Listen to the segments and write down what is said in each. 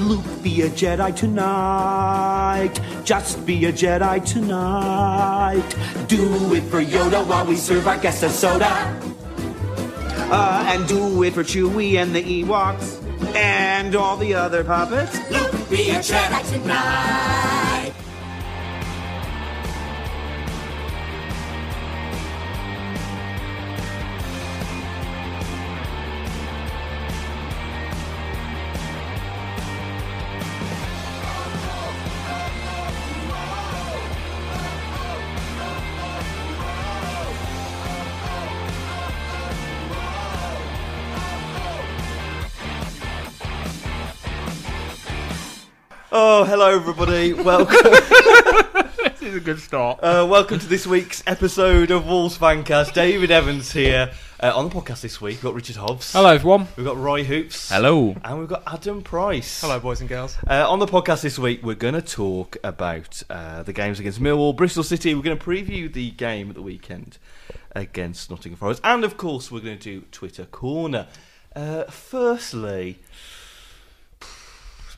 Luke, be a Jedi tonight. Just be a Jedi tonight. Do it for Yoda while we serve our guests a soda. Uh, and do it for Chewie and the Ewoks. And all the other puppets. Luke, be a Jedi tonight. Oh, hello everybody. Welcome. This is a good start. uh, welcome to this week's episode of Wolves Fancast. David Evans here. Uh, on the podcast this week, we've got Richard Hobbs. Hello, everyone. We've got Roy Hoops. Hello. And we've got Adam Price. Hello, boys and girls. Uh, on the podcast this week, we're going to talk about uh, the games against Millwall, Bristol City. We're going to preview the game at the weekend against Nottingham Forest. And of course, we're going to do Twitter Corner. Uh, firstly, it's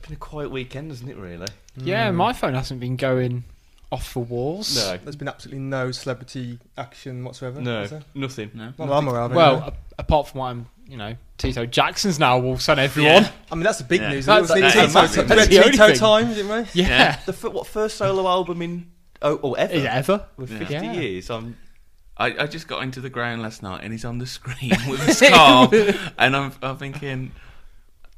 been a quiet weekend, hasn't it, really? Yeah, hmm. my phone hasn't been going off for walls. No. There's been absolutely no celebrity action whatsoever. No, has there? nothing. No. Not that I'm aware of, Well, anyway. a- apart from what I'm, you know, Tito Jackson's now Wolves on everyone. I mean that's the big Yeah. news. That's- It was that's Tito, massive. we That's the only Tito thing. time, didn't we? Yeah. The f- what first solo album in oh, or ever? Is it ever? With Yeah. 50 Yeah. years. I'm I, I just got into the ground last night and he's on the screen with a scarf, and I'm, I'm thinking,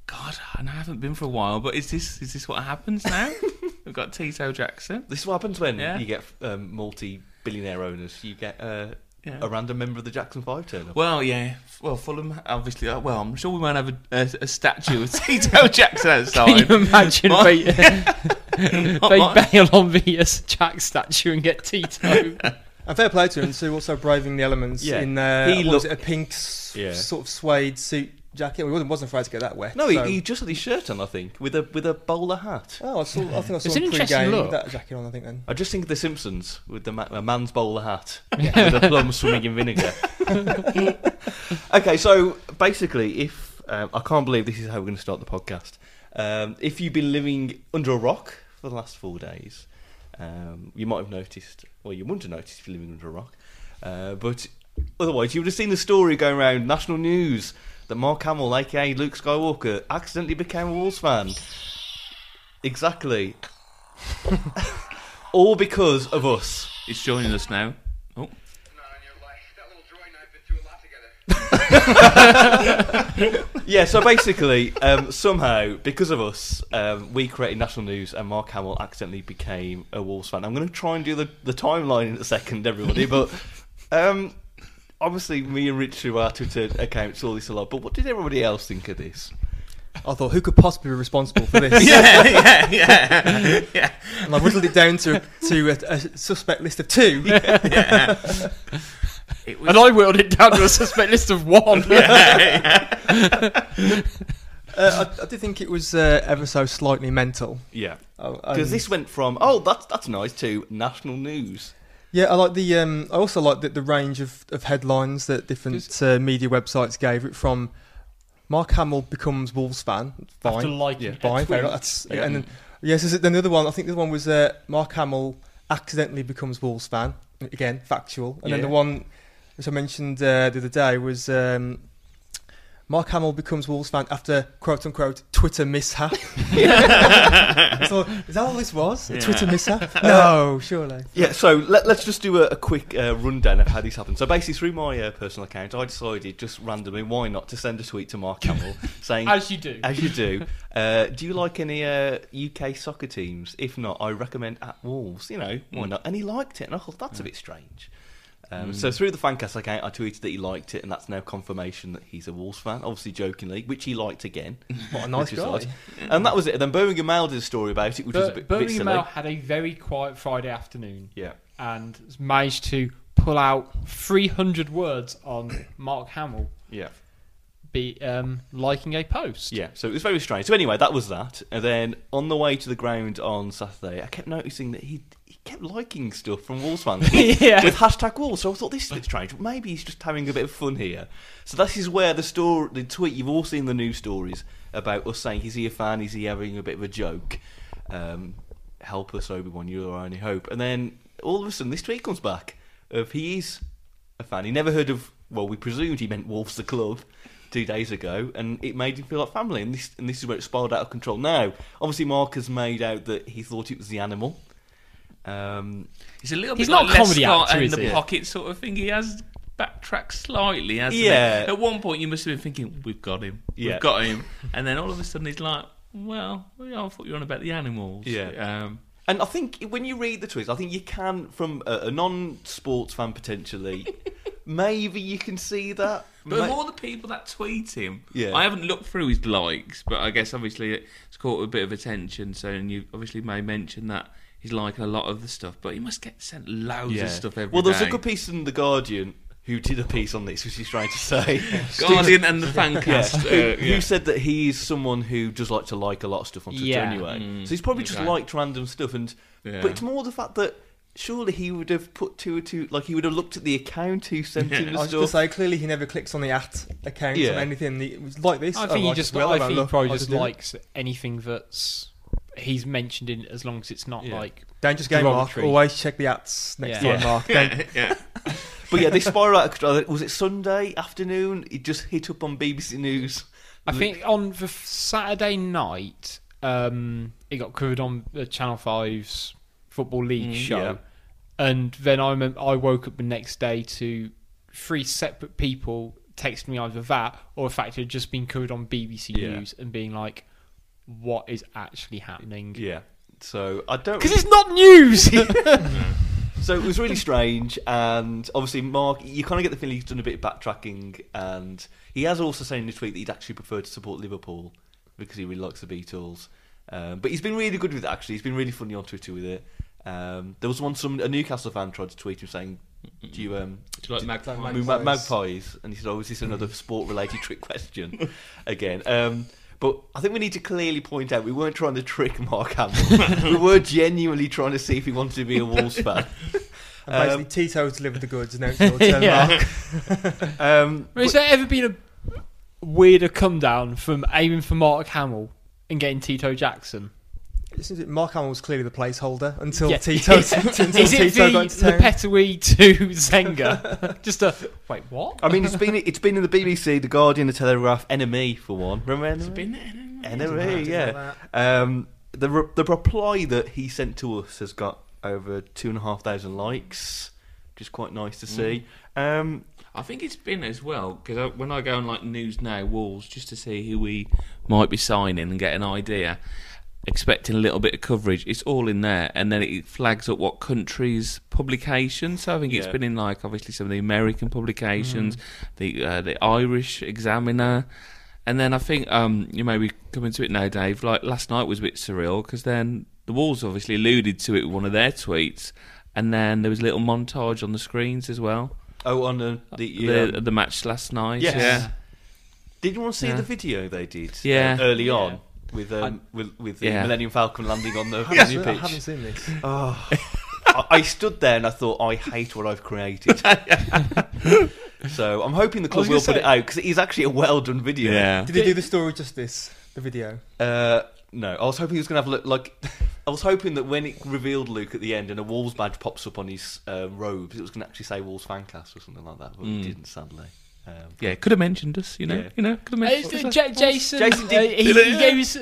God, and I haven't been for a while, but is this is this what happens now? We've got Tito Jackson. This is what happens when Yeah. you get um, multi-billionaire owners. You get uh, Yeah. a random member of the Jackson Five turn up. Well, yeah. Well, Fulham, obviously. uh, Well, I'm sure we won't have a, a, a statue of Tito Jackson outside. Can you imagine What? they, they bail on the uh, Jack statue and get Tito? And fair play to him to also braving the elements Yeah. in uh, He what was it, a pink s- Yeah. sort of suede suit jacket. He wasn't, wasn't afraid to get that wet. no, so- he, he just had his shirt on, I think, with a with a bowler hat. Oh, I, saw, I think I saw It's an him interesting pre-game look. that jacket on. I think then. I just think of The Simpsons with the ma- a man's bowler hat with a plum swimming in vinegar. okay, so basically, if um, I can't believe this is how we're going to start the podcast. Um, if you've been living under a rock for the last four days, um, you might have noticed, well, you wouldn't have noticed if you're living under a rock, uh, but otherwise, you would have seen the story going around national news that Mark Hamill, aka Luke Skywalker, accidentally became a Wolves fan. Exactly. All because of us. He's joining us now. Oh, Yeah, so basically, um, somehow, because of us, um, we created national news and Mark Hamill accidentally became a Wolves fan. I'm going to try and do the, the timeline in a second, everybody, but um, obviously, me and Rich through our Twitter accounts saw this a lot, but what did everybody else think of this? I thought, who could possibly be responsible for this? yeah, yeah, yeah, yeah. And I whittled it down to to a, a suspect list of two. It was, and I whittled it down to a suspect list of one. Uh, I, I did think it was uh, ever so slightly mental. Yeah. Oh, Because and- this went from, oh, that's, that's nice, to national news. Yeah, I like the. Um, I also like the, the range of, of headlines that different uh, media websites gave it from. Mark Hamill becomes Wolves fan. Fine, After liking a fine. Fair enough. That's, Yeah. And then, yes, is it- then the other one. I think the other one was uh, Mark Hamill accidentally becomes Wolves fan. Again, factual. And then the one which I mentioned uh, the other day was um, Mark Hamill becomes Wolves fan after quote unquote Twitter mishap. so is that all this was? A Yeah. Twitter mishap? No, surely. Yeah, so let, us just do a, a quick uh, rundown of how this happened. So basically, through my uh, personal account, I decided just randomly, why not, to send a tweet to Mark Hamill saying, As you do. as you do, uh, do you like any uh, UK soccer teams? If not, I recommend at Wolves. You know, why Mm. not? And he liked it, and I thought that's a bit strange. Um, So through the fancast account, I tweeted that he liked it, and that's now confirmation that he's a Wolves fan. Obviously, jokingly, which he liked again. What a nice guy. And that was it. Then Birmingham Mail did a story about it, which was a bit, bit Birmingham silly. Mail had a very quiet Friday afternoon Yeah. and managed to pull out 300 words on Mark Hamill Yeah. be um, liking a post. Yeah, so it was very strange. So anyway, that was that. And then on the way to the ground on Saturday, I kept noticing that he kept liking stuff from Wolves fans Yeah. with hashtag Wolves. So I thought this is a bit strange, maybe he's just having a bit of fun here. So this is where the story, the tweet you've all seen the news stories about us saying, "Is he a fan? Is he having a bit of a joke?" Um, help us, Obi Wan. You're our only hope. And then all of a sudden, this tweet comes back of he is a fan. He never heard of. Well, we presumed he meant Wolves the club two days ago, and it made him feel like family. And this and this is where it spiraled out of control. Now, obviously, Mark has made out that he thought it was the animal. Um, He's a little He's bit not like a comedy Lescott actor, in the he? pocket sort of thing. He has backtracked slightly, hasn't Yeah. he? At one point, you must have been thinking, "We've got him, Yeah. we've got him," and then all of a sudden, he's like, "Well, I thought you were on about the animals." Yeah. Um, And I think when you read the tweets, I think you can, from a, a non-sports fan potentially, maybe you can see that. But Ma- of all the people that tweet him, Yeah. I haven't looked through his likes, but I guess obviously it's caught a bit of attention. So, and you obviously may mention that he's liking a lot of the stuff, but he must get sent loads of stuff every well, there's a good piece in the Guardian who did a piece on this, which he's trying to say. Guardian and the fancast. Yes, uh, who, yeah. who said that he's someone who does like to like a lot of stuff on Twitter Yeah. anyway. Mm, so he's probably just okay. liked random stuff, and Yeah. but it's more the fact that surely he would have put two or two, like he would have looked at the account who sent him the I the was going to stuff. say, clearly he never clicks on the at account Yeah. on anything. It was like this. I oh, think he right, just, well, I think he probably just likes anything that's he's mentioned in, as long as it's not Yeah. like Don't just go, Mark. derogatory. Always check the ats next Yeah. time, Mark. Don't, yeah. But yeah, they spiral out of control. Was it Sunday afternoon? It just hit up on BBC News. I think on the f- Saturday night, um, it got covered on the Channel 5's Football League Mm, show. yeah. And then I, remem- I woke up the next day to three separate people texting me either that or the fact it had just been covered on BBC Yeah. News and being like, what is actually happening? Yeah. So I don't. Because it's not news! So it was really strange, and obviously Mark, you kind of get the feeling he's done a bit of backtracking, and he has also said in his tweet that he'd actually prefer to support Liverpool because he really likes the Beatles. Um, but he's been really good with it. Actually, he's been really funny on Twitter with it. Um, there was one some a Newcastle fan tried to tweet him saying, "Do you um, Do you like magpie? Magpies. magpies?" And he said, "Oh, is this another sport-related trick question again?" Um, but I think we need to clearly point out we weren't trying to trick Mark Hamill. we were genuinely trying to see if he wanted to be a Wolves fan. and basically, Um, Tito's delivered the goods. Now it's your turn, Yeah. Mark. Um, Has there ever been a weirder come down from aiming for Mark Hamill and getting Tito Jackson? It seems that Mark Hamill was clearly the placeholder until Yeah. Tito, until Is it Tito the, got into the town. Petawee to Zenga? Just a wait, what? I mean, it's been it's been in the BBC, the Guardian, the Telegraph, NME for one. Remember NME? Been there, NME, yeah. Um, the re- the reply that he sent to us has got over two and a half thousand likes, which is quite nice to see. Um, I think it's been as well because when I go on like News Now Wolves just to see who we might be signing and get an idea, expecting a little bit of coverage, it's all in there, and then it flags up what countries' publication. So I think it's been in like obviously some of the American publications, the uh, the Irish Examiner. And then I think um, you may be coming to it now, Dave. Like last night was a bit surreal because then the Wolves obviously alluded to it with one of their tweets, and then there was a little montage on the screens as well. oh, on the the, The, um, the match last night. Yes. Yeah. did you want to see Yeah. the video they did? Yeah. uh, early Yeah. on with um, with with the Yeah. Millennium Falcon landing on the I new haven't, I haven't seen this. Oh, I, I stood there and I thought, I hate what I've created. so I'm hoping the club will gonna put it out because it is actually a well done video. Yeah. Did he do the story justice? The video. Uh, no, I was hoping he was going to have a look like. I was hoping that when it revealed Luke at the end and a Wolves badge pops up on his uh, robes, it was going to actually say Wolves Fancast or something like that, but Mm. it didn't, sadly. Um, Yeah, could have mentioned us, you know. Yeah. You know, could have Uh, mentioned us. J- Jason, Jason uh, he, did it, he gave us.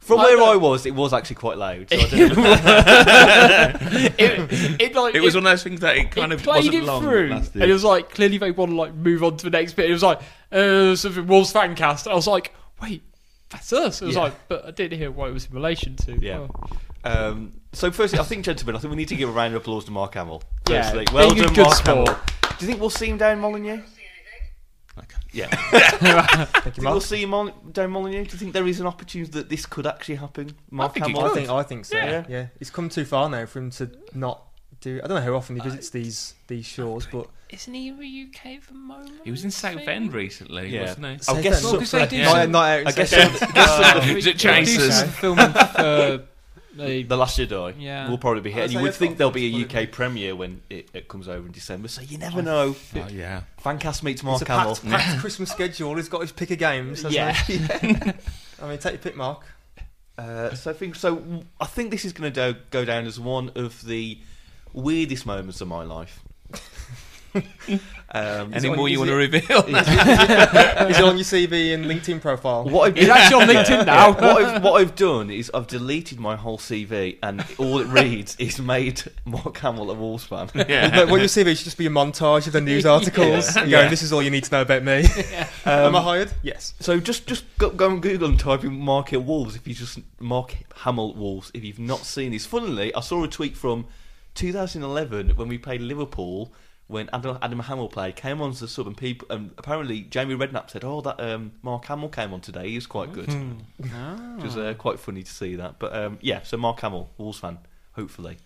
From I where don't- I was, it was actually quite loud. So I don't it, it like It was one of those things that it kind it of played wasn't it long. through, that and it was like clearly they want to like move on to the next bit. It was like uh, something Wolves fancast. And I was like, wait, that's us. It was Yeah. like, but I didn't hear what it was in relation to. Yeah. Oh. Um, so, firstly, I think, gentlemen, I think we need to give a round of applause to Mark Hamill. Yeah, well being done, Mark sport. Hamill. Do you think we'll see him down Molineux? Yeah. Do Thank you you, we'll see him on, down Molineux? Do you think there is an opportunity that this could actually happen? Mark think it Hamill? I think I think so. Yeah. Yeah. It's come too far now for him to not do. I don't know how often he visits uh, these these shores, but Isn't he in the UK for the moment? He was in Southend recently, Yeah. wasn't he? I Say guess that so- not- because they did Yeah. not, not out. in I guess Southend. some of the- Is it Chasers? filming for They- The Last Jedi Yeah. will probably be here. I'd And you say would it's think got there'll be fun a to UK premiere when it, it comes over in December. So you never know. Oh, yeah. Fancast meets It's Mark a Hamill. packed, packed Christmas schedule. He's got his pick of games. hasn't yeah. he? I mean, take your pick, Mark. Uh, so I think so. I think this is going to do, go down as one of the weirdest moments of my life. Um, Any more you want to reveal? Is it on your CV and LinkedIn profile? what I've He's actually on LinkedIn now. what, I've, what I've done is I've deleted my whole CV, and all it reads is made Mark Hamill a Wolves fan. yeah. No, what your CV should just be a montage of the news articles. Yeah. going, this is all you need to know about me. Um, Am I hired? Yes. So just just go, go on Google and type in Mark Hill Wolves if you just Mark Hamill Wolves if you've not seen this. Funnily, I saw a tweet from 2011 when we played Liverpool when Adam, Adam Hammill played came on as a sub and people and apparently Jamie Redknapp said, "Oh, that um, Mark Hamill came on today. He's quite good." Which was uh, quite funny to see that. But um, yeah, so Mark Hamill, Wolves fan, hopefully.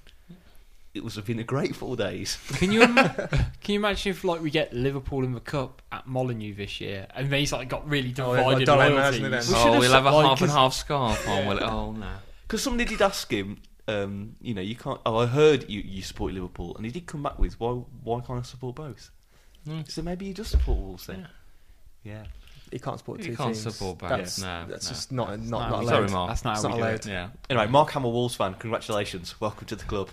It was been a great four days. Can you ima- can you imagine if like we get Liverpool in the cup at Molineux this year, and he's like got really Oh, divided Dilemma, loyalties? hasn't he, then? should oh, have we'll have a like, half and half scarf on. Will it? Oh, no. Because somebody did ask him, um, you know, you can't. Oh, I heard you, you support Liverpool, and he did come back with, why why can't I support both? Hmm. So maybe you just support Wolves then. Yeah. You can't support You two can't teams. support both. That's, No, that's no. just not not, No, not allowed. Sorry, Mark. That's not It's how not we do allowed. it. Yeah. Anyway, Mark Hamill, Wolves fan, congratulations. Welcome to the club.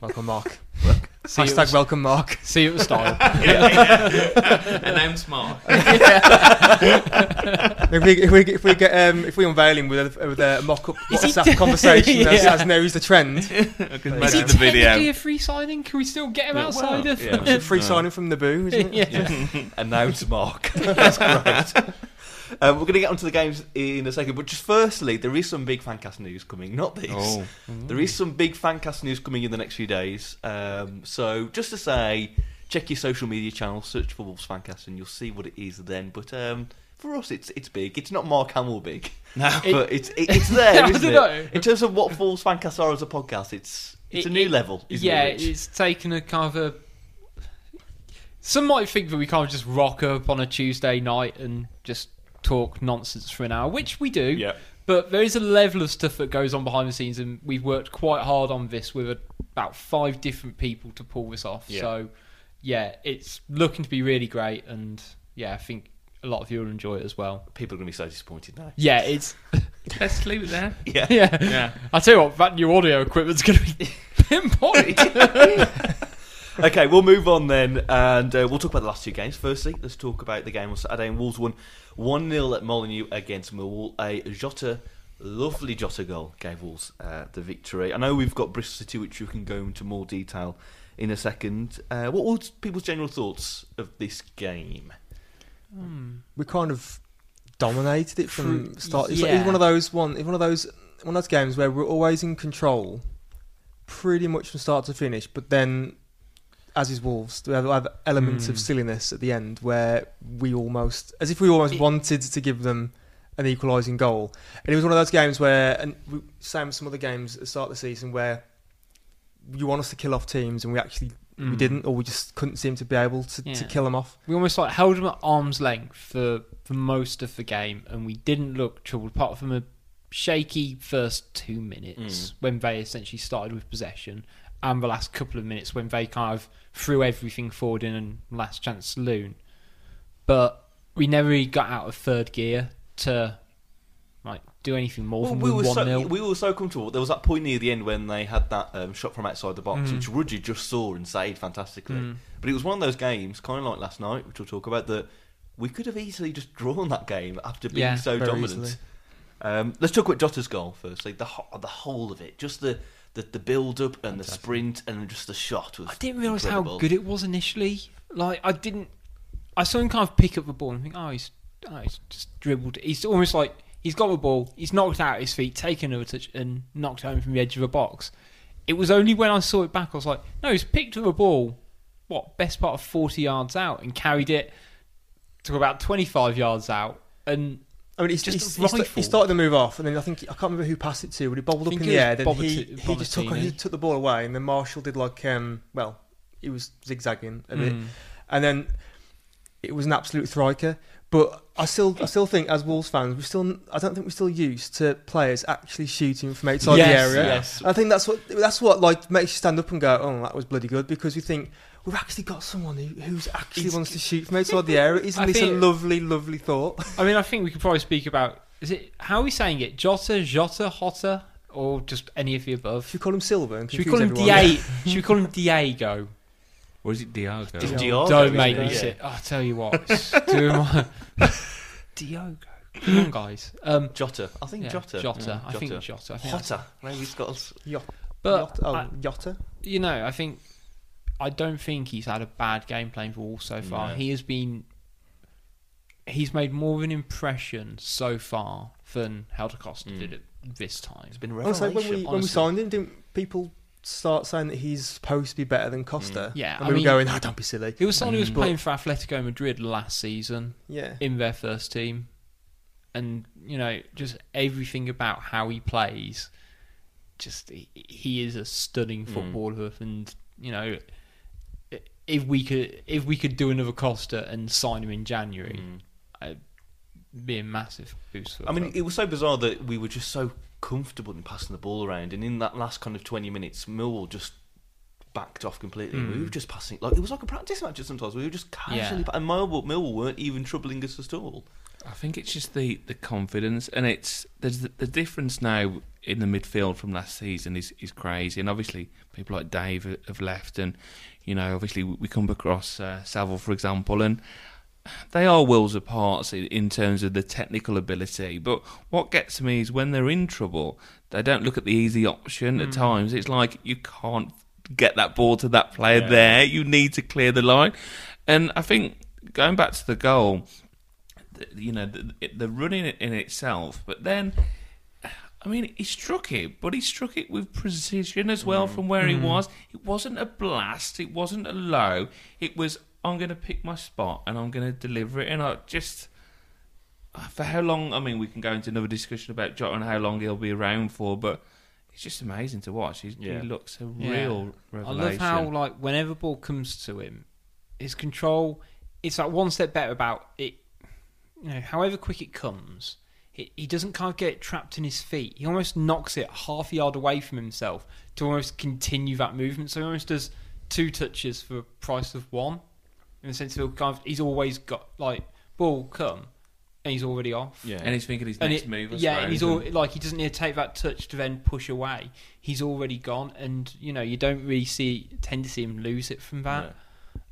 Welcome, Mark. See you Hashtag at- welcome, Mark. See you at the style. Announce Mark. if we if we if we get um if we unveil him with a, with a mock-up Is he WhatsApp d- conversation as, Yeah. as now he's the trend, I can Is he imagine the technically video. a free signing? Can we still get him Yeah, outside well, of? yeah. free signing from Naboo, isn't it? yeah. Announce Mark. That's great. Um, we're going to get onto the games in a second, but just firstly, there is some big fancast news coming. Not this. Oh. There is some big fancast news coming in the next few days. Um, so just to say, check your social media channels, search for Wolves Fancast, and you'll see what it is then. But um, for us, it's it's big. It's not Mark Hamill big, No. but it's it, it's there, I isn't don't it? know. In terms of what Wolves Fancast are as a podcast, it's it's It- a new it- level. Isn't yeah, it, it's taken a kind of a. Some might think that we can't just rock up on a Tuesday night and just talk nonsense for an hour, which we do. Yeah. But there is a level of stuff that goes on behind the scenes, and we've worked quite hard on this with a, about five different people to pull this off. Yeah. So, yeah, it's looking to be really great, and yeah, I think a lot of you will enjoy it as well. People are going to be so disappointed now. Yeah, it's Let's leave it there. Yeah. yeah. Yeah. I tell you what, that new audio equipment's going to be pinpoint. Okay, we'll move on then, and uh, we'll talk about the last two games. Firstly, let's talk about the game on Saturday. And Wolves won 1 0 at Molineux against Millwall. A Jota, lovely Jota goal gave Wolves uh, the victory. I know we've got Bristol City, which we can go into more detail in a second. Uh, what were people's general thoughts of this game? we kind of dominated it from Pro- start. It's, like, it's one of those one, it's one of those one of those games where we're always in control, pretty much from start to finish. But then, as is Wolves, we have, have elements of Mm. silliness at the end where we almost, as if we almost It- wanted to give them an equalising goal. And it was one of those games where, and we, same as some other games at the start of the season where you want us to kill off teams and we actually we Mm. didn't, or we just couldn't seem to be able to, to kill them off. We almost like held them at arm's length for, for most of the game, and we didn't look troubled apart from a shaky first two minutes Mm. when they essentially started with possession, and the last couple of minutes when they kind of threw everything forward in a last chance saloon. But we never really got out of third gear to like do anything more Well, than we were one so 0 we were so comfortable. There was that point near the end when they had that um, shot from outside the box, Mm. which Ruddy just saw and saved fantastically. Mm. But it was one of those games, kind of like last night, which we'll talk about, that we could have easily just drawn that game after being Yeah, so dominant. Um, let's talk about Jota's goal firstly. The ho- the whole of it, just the the, the build up and the sprint and just the shot was. I didn't realise how good it was initially. Like I didn't. I saw him kind of pick up the ball and think, oh, he's, oh, he's just dribbled. He's almost like he's got the ball, he's knocked out his feet, taken another touch, and knocked it home from the edge of the box. It was only when I saw it back, I was like, no, he's picked up the ball. What best part of forty yards out and carried it to about twenty-five yards out, and I mean, he's Just just a he, sta- rifle. he started to move off, and then I think I can't remember who passed it to, but he bobbled up in the air. Then he, he just took he took the ball away, and then Marshall did like um well, he was zigzagging a bit, Mm. and then it was an absolute striker. But I still, I still think as Wolves fans, we still, I don't think we're still used to players actually shooting from outside Yes, the area. yes. I think that's what that's what like makes you stand up and go, oh, that was bloody good, because we think we've actually got someone who who's actually He's- wants to shoot from outside the area. Isn't I this a think- lovely, lovely thought? I mean, I think we could probably speak about. Is it how are we saying it? Jota, Jota, Hotter, or just any of the above? Should we call him Silver? And Should we call him everyone? Diego? Should we call him Diego? Or is it Diago? It's Yeah. Diogo, Don't isn't make it? me sit. Oh, I tell you what, it's doing my Diogo. Come on, guys. Um, Jota. I think yeah, Jota. Jota. Yeah, I think Jota. I think that's- Hotter. Maybe he's got. us- Yacht, But yacht, oh, I- Yotta? you know, I think I don't think he's had a bad game playing for Wolves so far. No. He has been. He's made more of an impression so far than Helder Costa Mm. did at this time. It's been a Also, revelation. when we when we signed him, didn't people start saying that he's supposed to be better than Costa? Yeah, and I we mean- were going, oh, don't be silly. He was someone who was Mm. playing for Atletico Madrid last season Yeah, in their first team, and you know, just everything about how he plays, just he, he is a stunning Mm. footballer, and you know, if we could if we could do another Costa and sign him in January, Mm. it'd be a massive boost. For I mean, club. it was so bizarre that we were just so comfortable in passing the ball around, and in that last kind of twenty minutes, Millwall just backed off completely. Mm. We were just passing like it was like a practice match. Sometimes we were just casually, Yeah. pa- and Millwall, Millwall weren't even troubling us at all. I think it's just the, the confidence, and it's there's the, the difference now in the midfield from last season is is crazy, and obviously people like Dave have left, and you know obviously we come across uh, Saville for example, and they are worlds apart in, terms of the technical ability. But what gets me is when they're in trouble, they don't look at the easy option. At times, it's like you can't get that ball to that player Yeah. there. You need to clear the line, and I think going back to the goal you know the, it- the running it in itself, but then. I mean, he struck it, but he struck it with precision as well mm. from where he mm. was. It wasn't a blast, it wasn't a low. It was, I'm going to pick my spot and I'm going to deliver it. And I just, for how long? I mean, we can go into another discussion about Jota and how long he'll be around for, but it's just amazing to watch. He's, Yeah. He looks a Yeah. real I revelation. love how like whenever ball comes to him, his control it's like one step better about it. You know, however quick it comes, he, he doesn't kind of get trapped in his feet. He almost knocks it half a yard away from himself to almost continue that movement. So he almost does two touches for the price of one. In the sense of kind of, he's always got like ball come and he's already off. Yeah, and he's thinking his And next it- move. I yeah, and he's all, like he doesn't need to take that touch to then push away. He's already gone, and you know you don't really see tend to see him lose it from that. and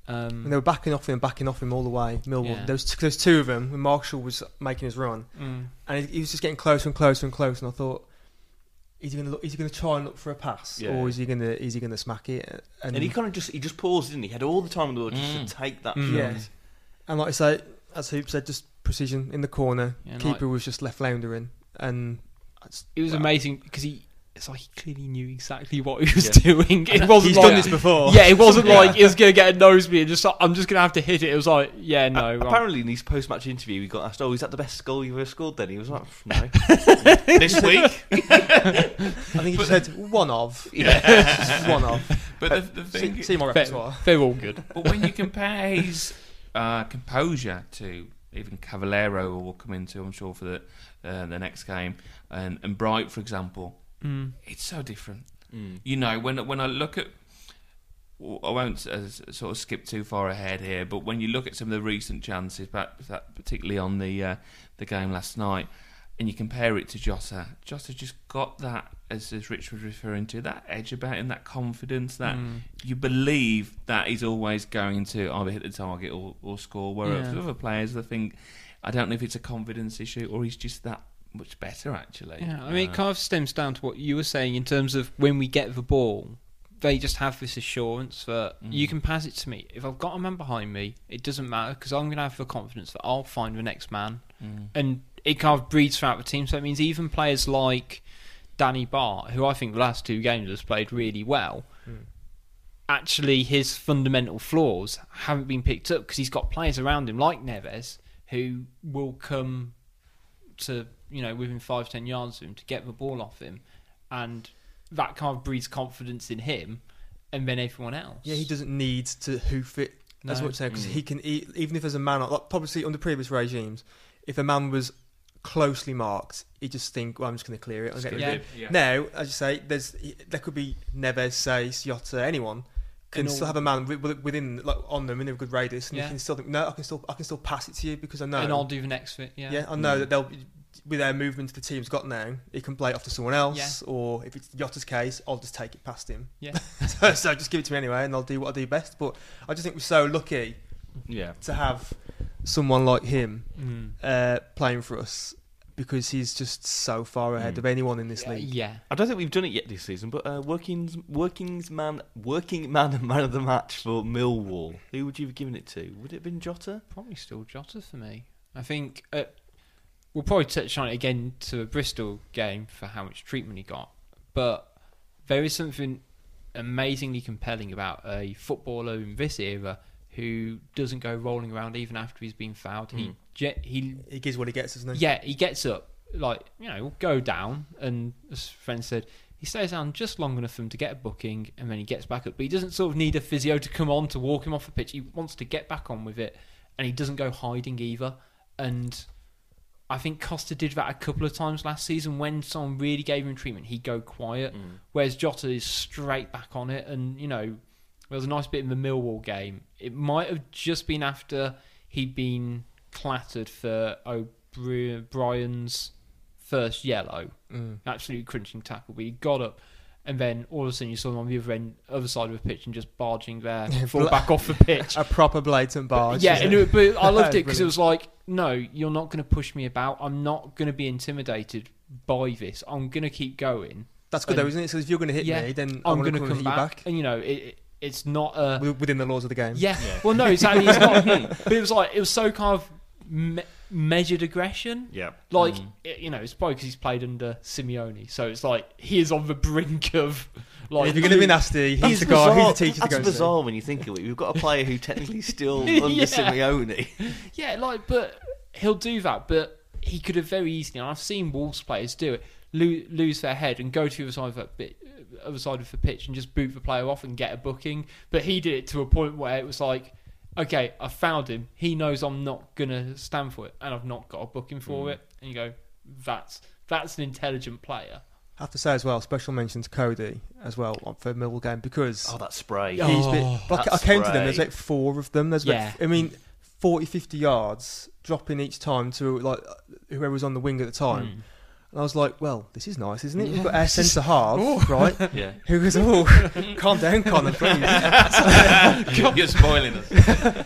Um, they were backing off him, backing off him all the way. Millwall. Yeah. There was t- there's two of them. When Marshall was making his run, mm, and he, he was just getting closer and closer and closer. And I thought, is he going to look? Is he going to try and look for a pass, Yeah. or is he going to is he going to smack it? and he kind of just he just paused, didn't he? He had all the time in the world just Mm. to take that Mm. shot. Yeah. And like I say, as Hoop said, just precision in the corner. Yeah, and Keeper was just left floundering, and it was well, amazing because he. It's like he clearly knew exactly what he was Yeah. doing. It wasn't He's like done this before. yeah, it wasn't Yeah. like he was gonna get a nosebleed. Just like, I'm just gonna have to hit it. It was like yeah, no. A- right. apparently, in his post-match interview, he got asked, "Oh, is that the best goal you've ever scored?" Then he was like, "No." this week. I think he just said one of. Just one of. But the, the thing See, see my repertoire. they're all good. But when you compare his uh, composure to even Cavaleiro, who we'll come into, I'm sure, for the uh, the next game, and, and Bright, for example, Mm. it's so different. Mm. You know, when when I look at, I won't uh, sort of skip too far ahead here, but when you look at some of the recent chances, but that particularly on the uh, the game last night, and you compare it to Jota, Jota just got that, as, as Rich was referring to, that edge about him, that confidence, that Mm. you believe that he's always going to either hit the target or, or score. Whereas Yeah. other players, I think I don't know if it's a confidence issue or he's just that much better actually. Yeah, I mean, it Uh, kind of stems down to what you were saying in terms of when we get the ball, they just have this assurance that Mm. you can pass it to me. If I've got a man behind me, it doesn't matter because I'm going to have the confidence that I'll find the next man. mm. And it kind of breeds throughout the team. So it means even players like Danny Batth, who I think the last two games has played really well, Mm. actually his fundamental flaws haven't been picked up because he's got players around him like Neves who will come to you know within five ten yards of him to get the ball off him, and that kind of breeds confidence in him, and then everyone else. Yeah, he doesn't need to hoof it as much much because Mm. he can e- even if there's a man like probably under previous regimes, if a man was closely marked, he'd just think, well, I'm just going to clear it. I'll get rid Yeah. it. Yeah. Now, as you say, there's there could be Neves, say, Ciotta, anyone can And still have a man wi- wi- within like on them in a good radius, and Yeah. you can still think, no, I can still I can still pass it to you because I know. And I'll do the next fit. Yeah. yeah. I know Mm. that they'll with their movement the team's got now, he can play it off to someone else, or if it's Yotta's case, I'll just take it past him. Yeah. so, so just give it to me anyway, and I'll do what I do best. But I just think we're so lucky Yeah. to have someone like him Mm. uh, playing for us because he's just so far ahead Mm. of anyone in this Yeah, league. yeah. I don't think we've done it yet this season, but uh, working's working's man, working man, and man of the match for Millwall. Who would you have given it to? Would it have been Jota? Probably still Jota for me. I think uh, we'll probably touch on it again to a Bristol game for how much treatment he got, but there is something amazingly compelling about a footballer in this era who doesn't go rolling around even after he's been fouled. He Mm. je- he He gives what he gets, doesn't he? yeah he gets up like you know go down and as friend said. He stays down just long enough for him to get a booking, and then he gets back up. But he doesn't sort of need a physio to come on to walk him off the pitch. He wants to get back on with it, and he doesn't go hiding either. And I think Costa did that a couple of times last season. When someone really gave him treatment, he'd go quiet. Whereas Jota is straight back on it. And, you know, there was a nice bit in the Millwall game. It might have just been after he'd been clattered for O'Brien's first yellow. Mm. Absolute crunching tackle. But he got up. And then all of a sudden you saw him on the other end, other side of the pitch, and just barging there, fall back off the pitch. A proper blatant barge. Yeah, and it? it, but I loved it because it was like, no, you're not going to push me about. I'm not going to be intimidated by this. I'm going to keep going. That's good though, isn't it? So if you're going to hit Yeah, me, then I'm going going to to hit come you back. back, And you know, it, it, it's not a within the laws of the game. yeah. Well, no, exactly. It's not. but it was like it was so kind of me- measured aggression. Yeah. Like mm. it, you know, it's probably because he's played under Simeone, so it's like he is on the brink of like. if you're going to be nasty, he's That's the guy. bizarre. He's the teacher to That's go to. bizarre when you think of it. We've got a player who technically still under Yeah. Simeone. Yeah, like, but he'll do that. But he could have very easily, and I've seen Wolves players do it, lo- lose their head and go to the other side of the bit, other side of the pitch and just boot the player off and get a booking. But he did it to a point where it was like, okay, I found him. He knows I'm not gonna stand for it, and I've not got a booking for Mm. it. And you go, that's that's an intelligent player. I have to say as well, special mention to Cody as well on- for Millwall game because Oh, that spray. He's Oh, been, like, I that counted them. There's like four of them. There's Yeah. like, I mean, 40, 50 yards dropping each time to like whoever was on the wing at the time. Mm. And I was like, well, this is nice, isn't it? We've got our centre half, right? Yeah. Who goes, oh, calm down, Connor, please. You're spoiling us.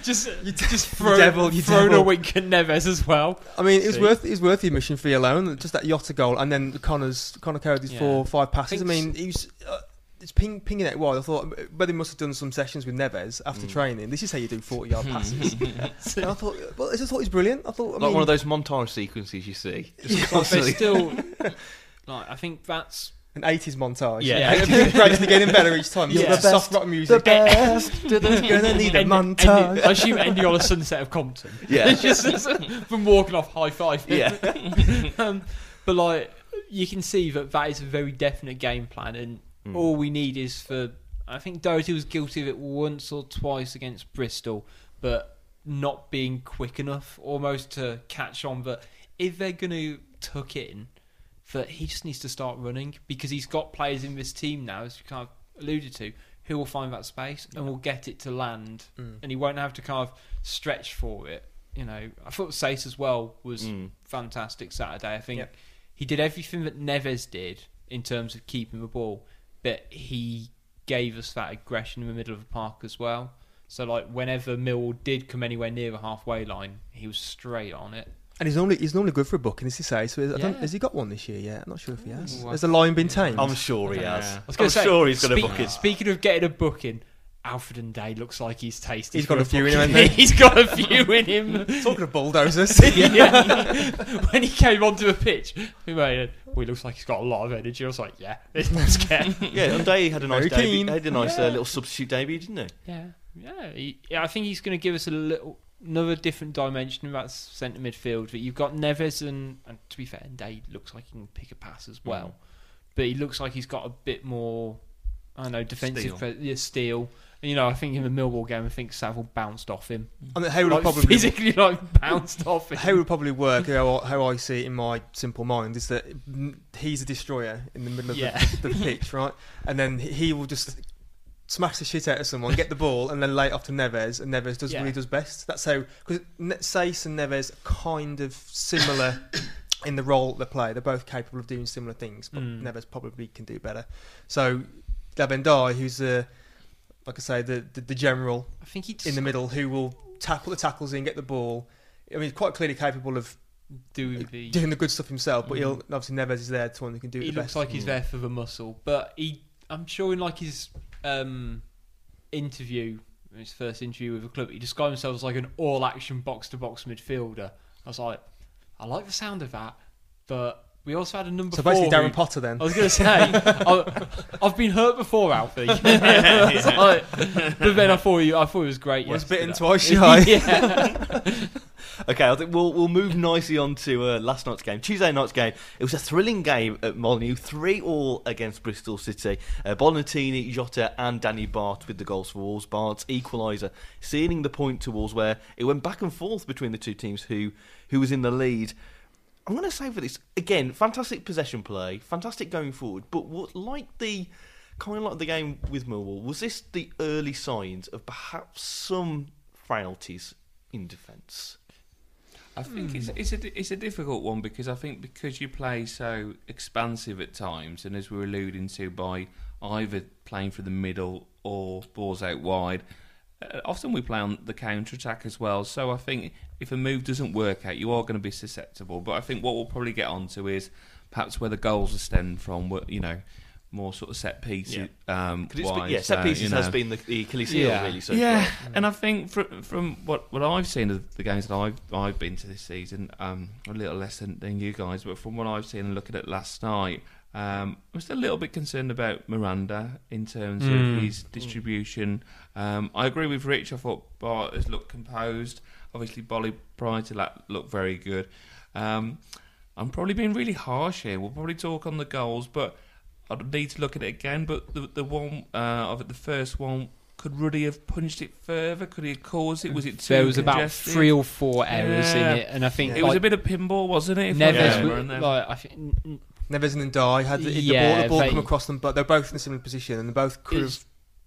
Just just throw, devil, you thrown a devil. wink at Neves as well. I mean, it was See? worth it was worth the admission fee alone. Just that Yotta goal, and then Connor's Connor Cody's Yeah. four five passes. I, think mean, he was uh, it's ping, pinging it wide. I thought, but he must have done some sessions with Neves after Mm. training. This is how you do forty yard passes. and I thought, well, I just thought he's brilliant. I thought, I Like mean, one of those montage sequences you see. Just Yeah. But constantly. they're still like I think that's an eighties montage. Yeah. yeah, gradually getting better each time. You're Yeah, the the soft rock music. The best. Gonna need a End- montage. ending- I assume ending on a sunset of Compton. Yeah. It's just it's from walking off high five. Yeah. um, but like you can see that that is a very definite game plan, and Mm. all we need is for. I think Doherty was guilty of it once or twice against Bristol, but not being quick enough almost to catch on. But if they're going to tuck in, that he just needs to start running because he's got players in this team now, as you kind of alluded to, who will find that space and will get it to land, Mm. and he won't have to kind of stretch for it. You know, I thought Saïss as well was Mm. fantastic Saturday. I think Yep. he did everything that Neves did in terms of keeping the ball, but he gave us that aggression in the middle of the park as well. So like whenever Millwall did come anywhere near the halfway line, he was straight on it. And he's normally he's normally good for a booking, as you say. So I don't, Yeah. has he got one this year yet? I'm not sure if he has. Ooh, I- Has the lion been tamed? I'm sure he Yeah. has. I was I'm say, sure he's going to speak- book it. Speaking of getting a booking, Alfred N'Diaye looks like he's tasty. he's got a few in him, hasn't he? he's got a few in him. Talking of bulldozers. yeah. when he came onto a pitch, he made it. Well, he looks like he's got a lot of energy. I was like, yeah, this must get. Yeah, N'Diaye had a nice Very debut. keen. Had a nice uh, little substitute debut, didn't he? Yeah, yeah. He, yeah I think he's going to give us a little another different dimension about centre midfield. But you've got Neves and, and to be fair, Day looks like he can pick a pass as well. But he looks like he's got a bit more, I don't know, defensive Steel. pre- yeah, steel. You know, I think in the Millwall game, I think Saville bounced off him. I mean, how would Like, probably physically, like, bounced off him. would probably work, how, how I see it in my simple mind, is that he's a destroyer in the middle of Yeah. the, the pitch, right? And then he will just smash the shit out of someone, get the ball, and then lay it off to Neves, and Neves does Yeah. what he does best. That's how because Saïss and Neves are kind of similar in the role they play. They're both capable of doing similar things, but Mm. Neves probably can do better. So Lavendai, who's the like I say, the the, the general I think he in the middle who will tackle the tackles in, get the ball. I mean, he's quite clearly capable of do the. doing the good stuff himself, but Mm. he'll obviously Neves is there to one who can do it he the looks best. like he's there for the muscle, but he. I'm sure in like his um, interview, his first interview with the club, he described himself as like an all-action box-to-box midfielder. I was like, I like the sound of that, but we also had a number So four. basically, Darren who- Potter then. I was going to say, I, I've been hurt before, Alfie. It's like- but then I thought he, I thought he was great. Once yesterday. bitten, twice shy. yeah. Okay, I think we'll we'll move nicely on to uh, last night's game, Tuesday night's game. It was a thrilling game at Molineux, three all against Bristol City. Uh, Bonatini, Jota, and Danny Batth with the goals for Wolves. Batth's equaliser, sealing the point towards where it went back and forth between the two teams who who was in the lead. I'm going to say for this again, fantastic possession play, fantastic going forward, but what like the kind of like the game with Millwall was this the early signs of perhaps some frailties in defence? I think it's it's a it's a difficult one because I think because you play so expansive at times, and as we are alluding to by either playing for the middle or balls out wide. Uh, often we play on the counter attack as well, so I think if a move doesn't work out, you are going to be susceptible. But I think what we'll probably get onto is perhaps where the goals are stemmed from. wh- You know, more sort of set pieces. Um, 'Cause it's been- yeah, set uh, pieces you has been the, the Achilles heel Yeah. really so yeah, far. and I think from from what what I've seen of the games that I've I've been to this season, um, a little less than, than you guys, but from what I've seen and looking at last night, um, I'm still a little bit concerned about Miranda in terms Mm. of his distribution. Um, I agree with Rich. I thought Batth has looked composed. Obviously, Boly prior to that looked very good. Um, I'm probably being really harsh here. We'll probably talk on the goals, but I'd need to look at it again. But the the one uh, of it, the first one, could Ruddy have punched it further? Could he have caused it? Was it too there was about three or four errors Yeah. in it, and I think It like, was a bit of pinball, wasn't it? if I Neves, remember, and then- like I think n- Neves and Die had the, the ball, the ball they- come across them, but they're both in a similar position, and they both could It's have.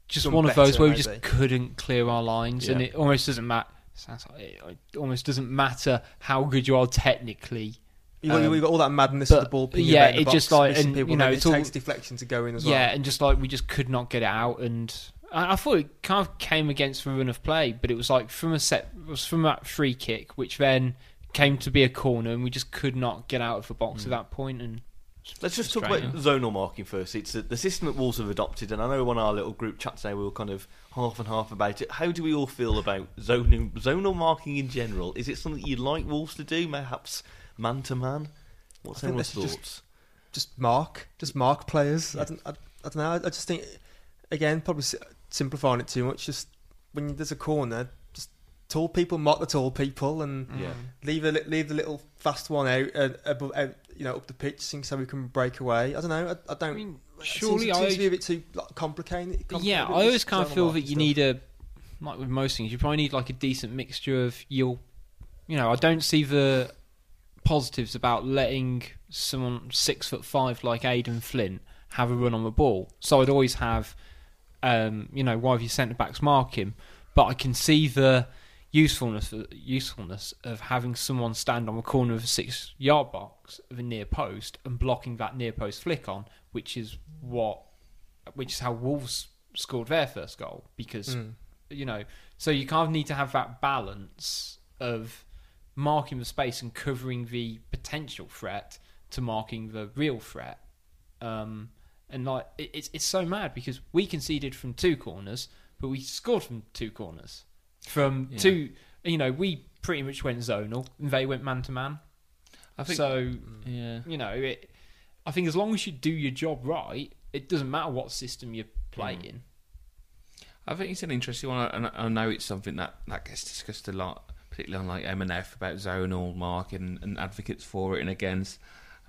just done one of those better, where we maybe. just couldn't clear our lines, and Yeah. it almost doesn't matter. Sounds like it, it almost doesn't matter how good you are technically. You got, Um, you got all that madness but, of the ball. yeah, it box, just like- and, people, you know, it all- takes deflection to go in as yeah, well. Yeah, and just like we just could not get it out, and I, I thought it kind of came against the run of play, but it was like from a set, it was from that free kick, which then came to be a corner, and we just could not get out of the box at that point, and Let's just talk about zonal marking first. It's uh, the system that Wolves have adopted, and I know on our little group chat today we were kind of half and half about it. How do we all feel about zonal, zonal marking in general? Is it something you'd like Wolves to do, perhaps man to man? What's I everyone's thoughts? just mark, just mark players. I, don't, I, I don't know. I, I just think, again, probably simplifying it too much. Just when there's a corner, just tall people mark the tall people, and Yeah. leave a leave the little fast one out, uh, above, out you know, up the pitch, so we can break away. I don't know. I, I don't. I mean, it surely seems, it seems I to be a bit too like, complicated. Yeah, I always kind of feel that you need a like with most things, you probably need like a decent mixture of you'll, you know, I don't see the positives about letting someone six foot five like Aden Flint have a run on the ball. So I'd always have, um, you know, one of your centre backs mark him, but I can see the usefulness usefulness of having someone stand on the corner of a six yard box of a near post and blocking that near post flick on, which is what, which is how Wolves scored their first goal because Mm. you know, so you kind of need to have that balance of marking the space and covering the potential threat to marking the real threat. Um, and like it, it's it's so mad because we conceded from two corners, but we scored from two corners. From Yeah. two, you know, we pretty much went zonal, and they went man to man. I think So yeah. you know, it, I think as long as you do your job right, it doesn't matter what system you're playing. I think it's an interesting one, and I I know it's something that, that gets discussed a lot, particularly on like M and F about zonal marking and advocates for it and against.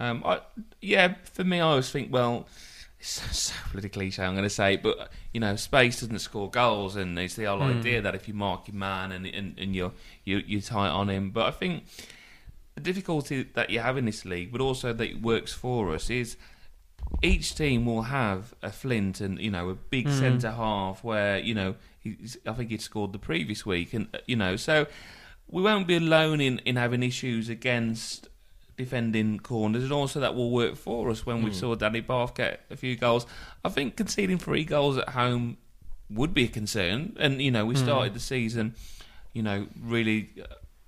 Um, I, yeah, for me, I always think, well, it's so bloody cliche. I'm going to say, it, but you know, space doesn't score goals, and it's the whole Mm. idea that if you mark your man and and, and you're you you're tight on him. But I think the difficulty that you have in this league, but also that it works for us, is each team will have a Flint and you know a big Mm. centre half where you know he's, I think he'd scored the previous week, and you know so we won't be alone in in having issues against defending corners, and also that will work for us when we Mm. saw Danny Batth get a few goals. I think conceding three goals at home would be a concern, and you know we Mm. started the season, you know, really. Uh,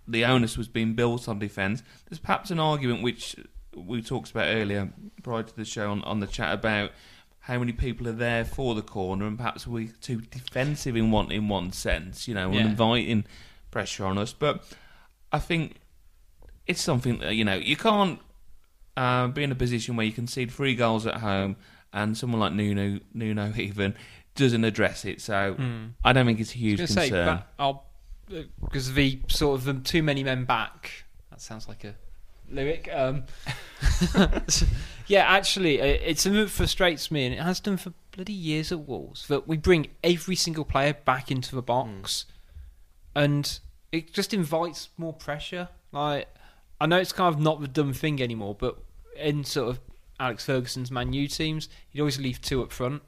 the onus was being built on defence. There's perhaps an argument which we talked about earlier prior to the show on, on the chat about how many people are there for the corner, and perhaps we're too defensive in one in one sense, you know, Yeah. and inviting pressure on us. But I think it's something that you know you can't uh, be in a position where you concede three goals at home, and someone like Nuno, Nuno even doesn't address it. So Mm. I don't think it's a huge was concern. but I'll because the sort of the too many men back. That sounds like a lyric. Um, yeah, actually, uh, it's something that frustrates me, and it has done for bloody years at Wolves. That we bring every single player back into the box, and it just invites more pressure. Like I know it's kind of not the dumb thing anymore, but in sort of Alex Ferguson's Man U teams, he'd always leave two up front,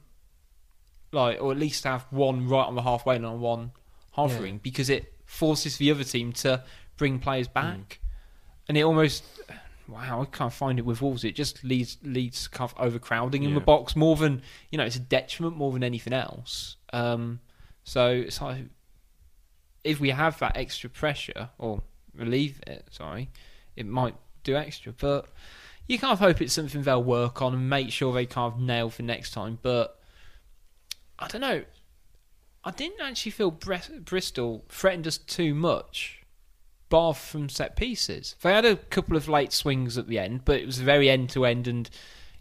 like or at least have one right on the halfway line and one half ring because it forces the other team to bring players back, and it almost wow I can't find it with Wolves. It just leads leads to kind of overcrowding in the box more than you know it's a detriment more than anything else. Um, so it's like if we have that extra pressure or relieve it, sorry, it might do extra, but. You kind of hope it's something they'll work on and make sure they kind of nail for next time. But I don't know. I didn't actually feel Bristol threatened us too much, bar from set pieces. They had a couple of late swings at the end, but it was very end to end, and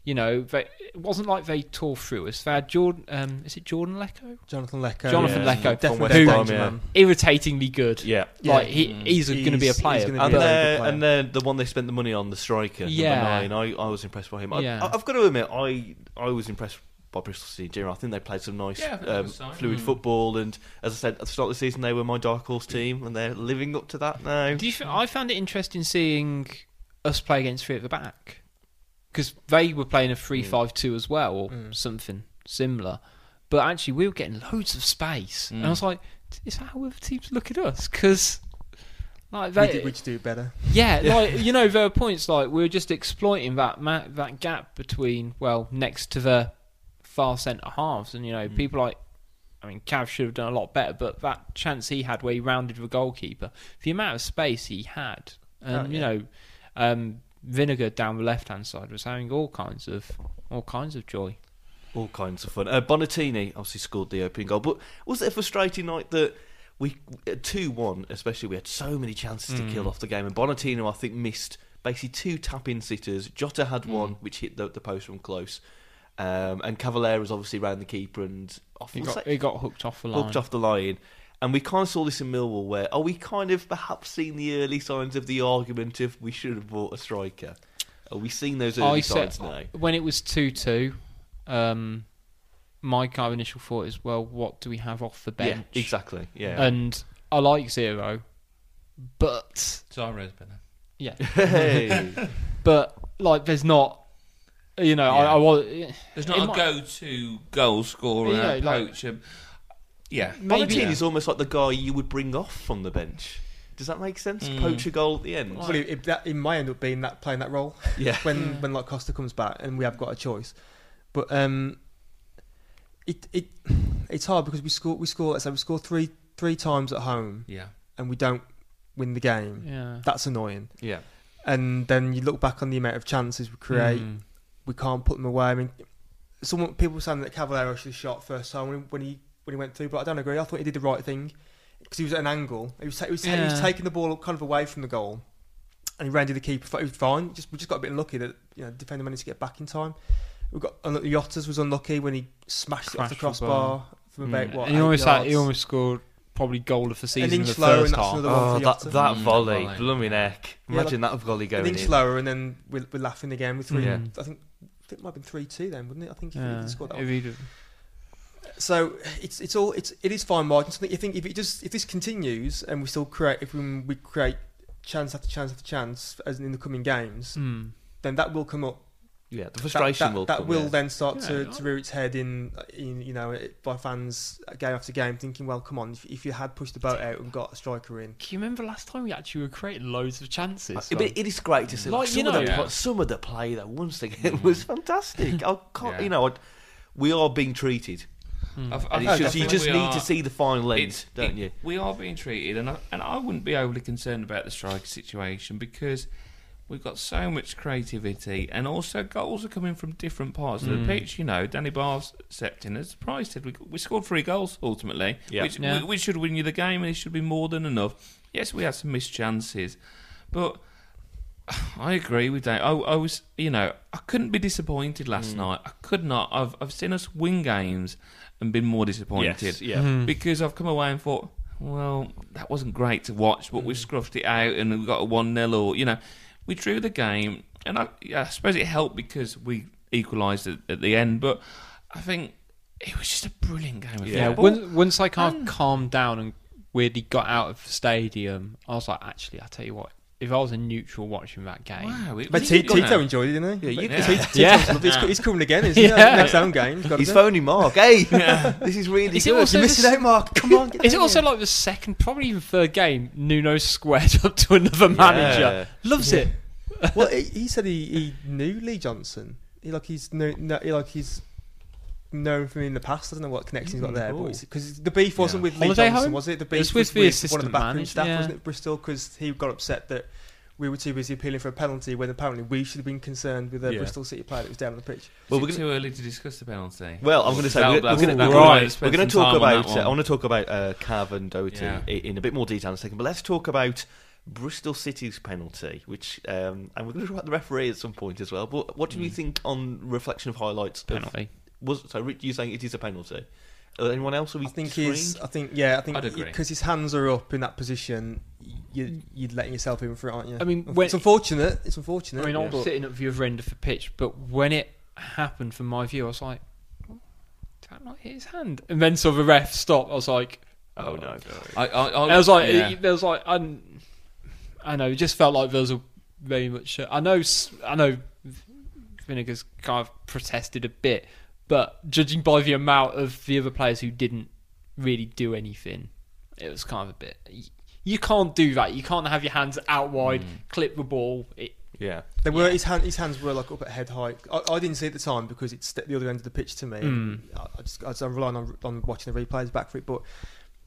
you know, they, it wasn't like they tore through us. They had Jordan. Um, is it Jordan Leko? Jonathan Leko. Jonathan Yeah. Leko, Definitely West a Brom, danger yeah. man. irritatingly good. Yeah. Like Yeah. he, Mm. he's going to be a He's- he's player. gonna And be a but- very the, player. and the the one they spent the money on, the striker, Yeah. number nine. I, I was impressed by him. I, Yeah. I, have got to admit, I I was impressed by Bristol City in general. I think they played some nice, Yeah, I think that um, fluid Mm. football. And as I said at the start of the season, they were my dark horse team, and they're living up to that now. Do you th- I found it interesting seeing us play against three at the back because they were playing a three-five-two as well, or Mm. something similar. But actually, we were getting loads of space, and I Mm. was like, "Is that how other teams look at us?" Because like We, they, did, we just do it better. yeah, like you know, there are points like we were just exploiting that ma- that gap between well next to the far centre halves, and you know, Mm. people like. I mean, Cav should have done a lot better, but that chance he had where he rounded the goalkeeper, the amount of space he had, and Oh, you know, um, Vinagre down the left hand side was having all kinds of all kinds of joy. All kinds of fun. Uh, Bonatini obviously scored the opening goal, but was it a frustrating night that we two one? Especially, we had so many chances to Mm. kill off the game, and Bonatini I think missed basically two tap in sitters. Jota had Mm. one which hit the, the post from close, um, and Cavaleiro was obviously round the keeper and off, He got he got hooked off the line. hooked off the line. And we kind of saw this in Millwall, where are we kind of perhaps seeing the early signs of the argument if we should have bought a striker? Are we seeing those early I said signs now? when it was two two. Um, my kind of initial thought is, well, what do we have off the bench? Yeah, exactly. Yeah. And I like zero, but Zyro's better. yeah, hey. but like there's not, you know, I, Yeah. I was There's not a might- go-to goal scorer, Yeah, like- poacher. Yeah, maybe Bonatini is almost like the guy you would bring off from the bench. Does that make sense? Mm. Poach a goal at the end. Well, it, it, that, it might end up being that playing that role Yeah. when Yeah. when like Costa comes back and we have got a choice. But um, it it it's hard because we score we score let's say we score three three times at home yeah. and we don't win the game. yeah. That's annoying. Yeah. And then you look back on the amount of chances we create, Mm. we can't put them away. I mean, someone people were saying that Cavaleiro should have shot first time when he, when he went through, but I don't agree. I thought he did the right thing because he was at an angle. He was, ta- he was, ta- he was Yeah. taking the ball kind of away from the goal, and he ran to the keeper. It was fine. Just we just got a bit unlucky that you know the defender managed to get back in time. We got unlucky. Jota's was unlucky when he smashed it off the Crashed the crossbar from about Mm. what he eight almost had, he almost scored probably goal of the season in inch the slower first that's half. another one Oh, that, Jota. that Mm, volley, volley. blooming heck. Yeah, Imagine that volley going an inch in. slower, and then we're, we're laughing again with three. Yeah. I think think it might have been three two then, wouldn't it? I think if Yeah, he scored that. if he'd- So it's it's all it's it is fine margins. I think you think if it just if this continues and we still create if we, we create chance after chance after chance as in the coming games, Hmm. then that will come up. Yeah, the That- frustration that, will that come, will yeah. then start to, Yeah, to rear its head in, in you know by fans game after game thinking, well, come on, if, if you had pushed the boat out and got a striker in, Can you remember last time we actually were creating loads of chances? It- but it is great to see. Like, Like, you some, of the, Yeah. some of the play that once again was fantastic. I can't, Yeah. you know, I, we are being treated, I've- and I it's just, you just need are- to see the final end, don't it- you? We are being treated, and I, and I wouldn't be overly concerned about the striker situation because we've got so much creativity, and also goals are coming from different parts of Mm. the pitch. You know, Danny Batth stepped in as Price did. We, we scored three goals ultimately, Yeah. which, Yeah. which should win you the game, and it should be more than enough. Yes, we had some missed chances, but. I agree with that. I, I was, you know, I couldn't be disappointed Mm. last night. I could not. I've, I've seen us win games and been more disappointed Yes, yeah. Hmm. because I've come away and thought, well, that wasn't great to watch, but we scruffed it out and we got a 1 0 or, you know, we drew the game. And I, yeah, I suppose it helped because we equalised at, at the end, but I think it was just a brilliant game of Yeah, football. once, once I kind of calmed down and weirdly got out of the stadium, I was like, actually, I tell you what, if I was a neutral watching that game, Wow, it but was, T- you know, Tito enjoyed it, didn't he? Yeah, you- Yeah. Tito- Tito's Yeah. lovely. He's, he's coming again, isn't he? Yeah. Next home game. He's got He's phoning Mark. Hey, this is really Is it good. also You're missing out, Mark. Come on. Get Is it also here. like the second, probably even third game, Nuno squared up to another manager? Loves it. well, he, he said he, he knew Lee Johnson. He like he's no, no he, like he's known from in the past. I don't know what connection he's got there, cool. but because the beef wasn't Yeah. with Lee Holiday Johnson, home? was it? The It beef was with the one of the backroom manager, staff, yeah. wasn't it, Bristol? Because he got upset that we were too busy appealing for a penalty when apparently we should have been concerned with a Yeah. Bristol City player that was down on the pitch. Well, Well, we're gonna- too early to discuss the penalty. Well, I'm going to say we're, we're going to right. spend We're to talk time on about. Uh, I want to talk about uh, Cav and Doherty Yeah. in a bit more detail in a second. But let's talk about Bristol City's penalty, which um, and we're going to talk about the referee at some point as well. But what do you Mm. think on reflection of highlights? Of, Penalty. Was so Rich, you saying it is a penalty? Uh, anyone else? Have I you think screamed? he's. I think yeah. I think because his hands are up in that position, you, you're letting yourself in for it, aren't you? I mean, when- it's unfortunate. It's unfortunate. I mean, I'm sitting at the other end of the pitch, but when it happened from my view, I was like, did that not hit his hand? And then saw the ref stop. I was like, Oh no! I, I, I, I was like, yeah. it- there was like, I, I know, it just felt like there was a very much. uh, I know, s- I know, Vinagre's kind of protested a bit, but judging by the amount of the other players who didn't really do anything, it was kind of a bit. You can't do that. You can't have your hands out wide, clip the ball. It, Yeah, They were his hand. His hands were like up at head height. I, I didn't see it at the time because it's the other end of the pitch to me. Mm. I, I just I was relying on on watching the replays back for it. But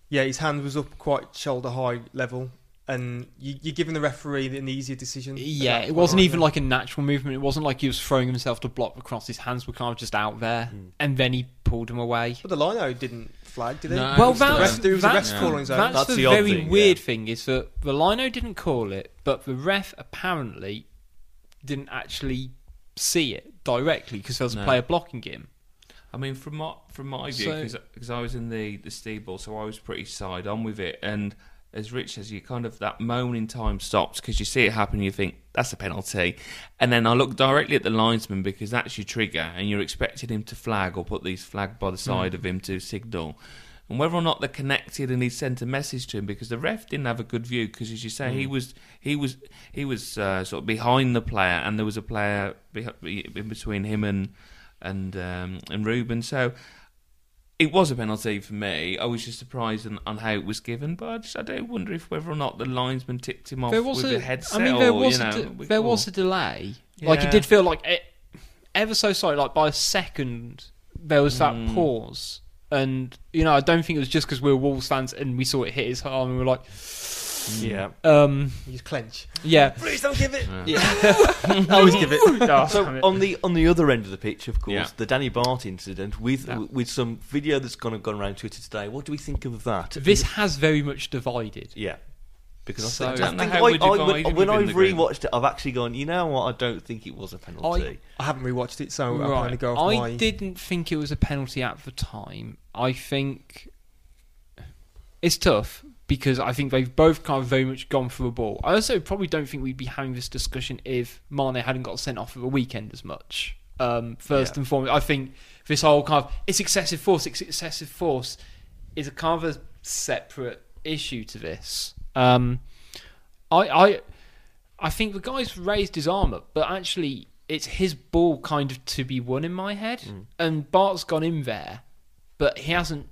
yeah, his hand was up quite shoulder high level, and you, you're giving the referee an easier decision. yeah, it wasn't even like a natural movement. It wasn't like he was throwing himself to block across. His hands were kind of just out there, hmm. and then he pulled him away. But the lino didn't flag, did he? No, Well, it was the that's, ref- there was a that's, ref call on his own. that's That's the, the very thing, weird yeah. thing is that the lino didn't call it, but the ref apparently didn't actually see it directly because there was a player blocking him. I mean, from my from my view, So- because I was in the the Steve Bull, so I was pretty side on with it. And as Rich says, you kind of that moment in time stops because you see it happen, you think that's a penalty, and then I look directly at the linesman because that's your trigger, and you're expecting him to flag or put these flag by the side of him to signal. And whether or not they're connected, and he sent a message to him because the ref didn't have a good view because, as you say, he was he was he was uh, sort of behind the player, and there was a player in between him and and um, and Ruben. So it was a penalty for me. I was just surprised on, on how it was given, but I, just, I do wonder if whether or not the linesman ticked him off There was with a, a headset. I mean, there was a know, de- there or- was a delay. Like it did feel like it, ever so slightly, like by a second, there was that Mm. pause. And you know, I don't think it was just because we were Wolves fans and we saw it hit his arm and we were like, yeah. um, You just clench. yeah. Please don't give it. Yeah. I always give it. Oh, So it. on the on the other end of the pitch, of course, Yeah. the Danny Batth incident with Yeah. with some video that's gone gone around Twitter today. What do we think of that? this has very much divided. yeah, because I So- think, I I don't know think how I, we're I, when, divided when within I've the group. rewatched it, I've actually gone. You know what? I don't think it was a penalty. I haven't rewatched it, so I can Right. only go off I my. didn't think it was a penalty at the time. I think it's tough because I think they've both kind of very much gone for the ball. I also probably don't think we'd be having this discussion if Mane hadn't got sent off at the weekend as much. Um, first Yeah. and foremost, I think this whole kind of it's excessive force. It's excessive force is a kind of a separate issue to this. Um, I, I, I think the guy's raised his arm up, but actually it's his ball kind of to be won in my head, and Batth's gone in there, but he hasn't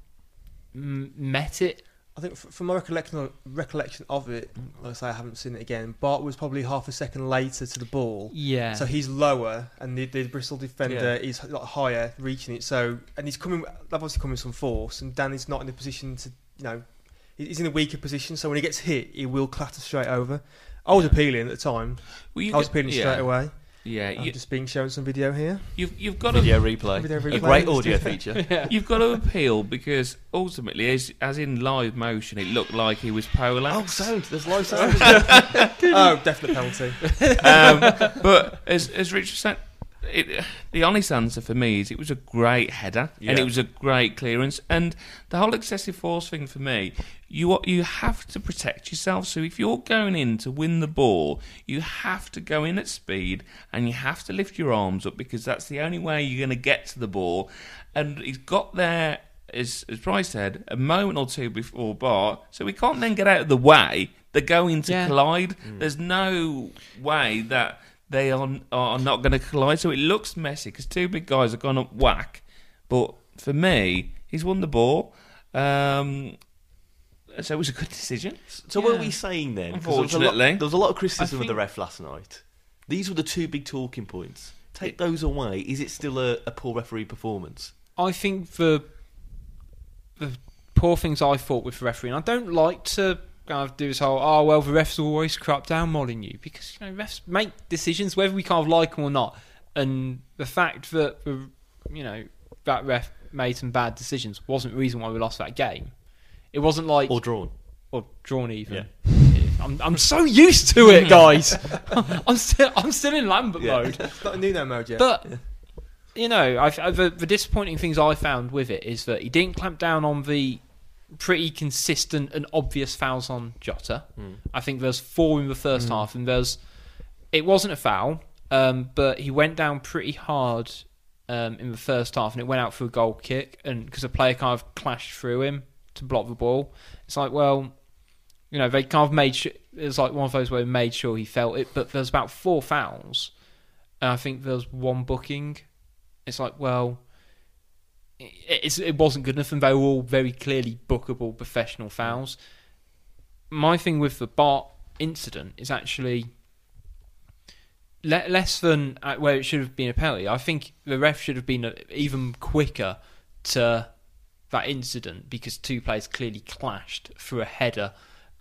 m- met it. I think from my recollection recollection of it, like I say, I haven't seen it again. Batth was probably half a second later to the ball, Yeah. so he's lower, and the, the Bristol defender Yeah. is like higher, reaching it. So, and he's coming, obviously coming with some force, and Danny's not in a position to, you know, he's in a weaker position. So when he gets hit, he will clatter straight over. I was appealing at the time. Well, I was get- appealing yeah, straight away. Yeah, I'm you, just being shown some video here. you've you've got to Video replay. Video A replay. great audio feature. You've got to appeal because ultimately, as, as in live motion, it looked like he was poleaxed. Oh, sound. There's live sound. oh, definite penalty. um, but as as Richard said, it, the honest answer for me is it was a great header and it was a great clearance. And the whole excessive force thing for me, you you have to protect yourself. So if you're going in to win the ball, you have to go in at speed and you have to lift your arms up because that's the only way you're going to get to the ball. And he's got there. As, as Bryce said, a moment or two before Batth, so we can't then get out of the way. They're going to Yeah. collide. Mm. There's no way that they are, are not going to collide. So it looks messy because two big guys have gone up whack. But for me, he's won the ball. Um, so it was a good decision. So what are we saying then? 'Cause there was a lot- Unfortunately. there was a lot of criticism I of the ref last night. These were the two big talking points. Take those away. Is it still a, a poor referee performance? I think the the poor things I thought with the referee, and I don't like to kind of do this whole oh well the refs always crap down modding you because you know refs make decisions whether we kind of like them or not, and the fact that the you know that ref made some bad decisions wasn't the reason why we lost that game. It wasn't like Or drawn? or drawn even. I'm, I'm so used to it, guys. I'm still I'm still in Lambert Yeah. mode. It's not a Nuno mode yet. But you know, I, I, the, the disappointing things I found with it is that he didn't clamp down on the pretty consistent and obvious fouls on Jota. I think there's four in the first half, and there's it wasn't a foul, um, but he went down pretty hard um, in the first half, and it went out for a goal kick, and because a player kind of clashed through him to block the ball, it's like well. You know, they kind of made sure, it was like one of those where they made sure he felt it, but there's about four fouls, and I think there's one booking. It's like, well, it, it's, it wasn't good enough, and they were all very clearly bookable professional fouls. My thing with the Batth incident is actually le- less than uh, where it should have been a penalty. I think the ref should have been uh, even quicker to that incident because two players clearly clashed through a header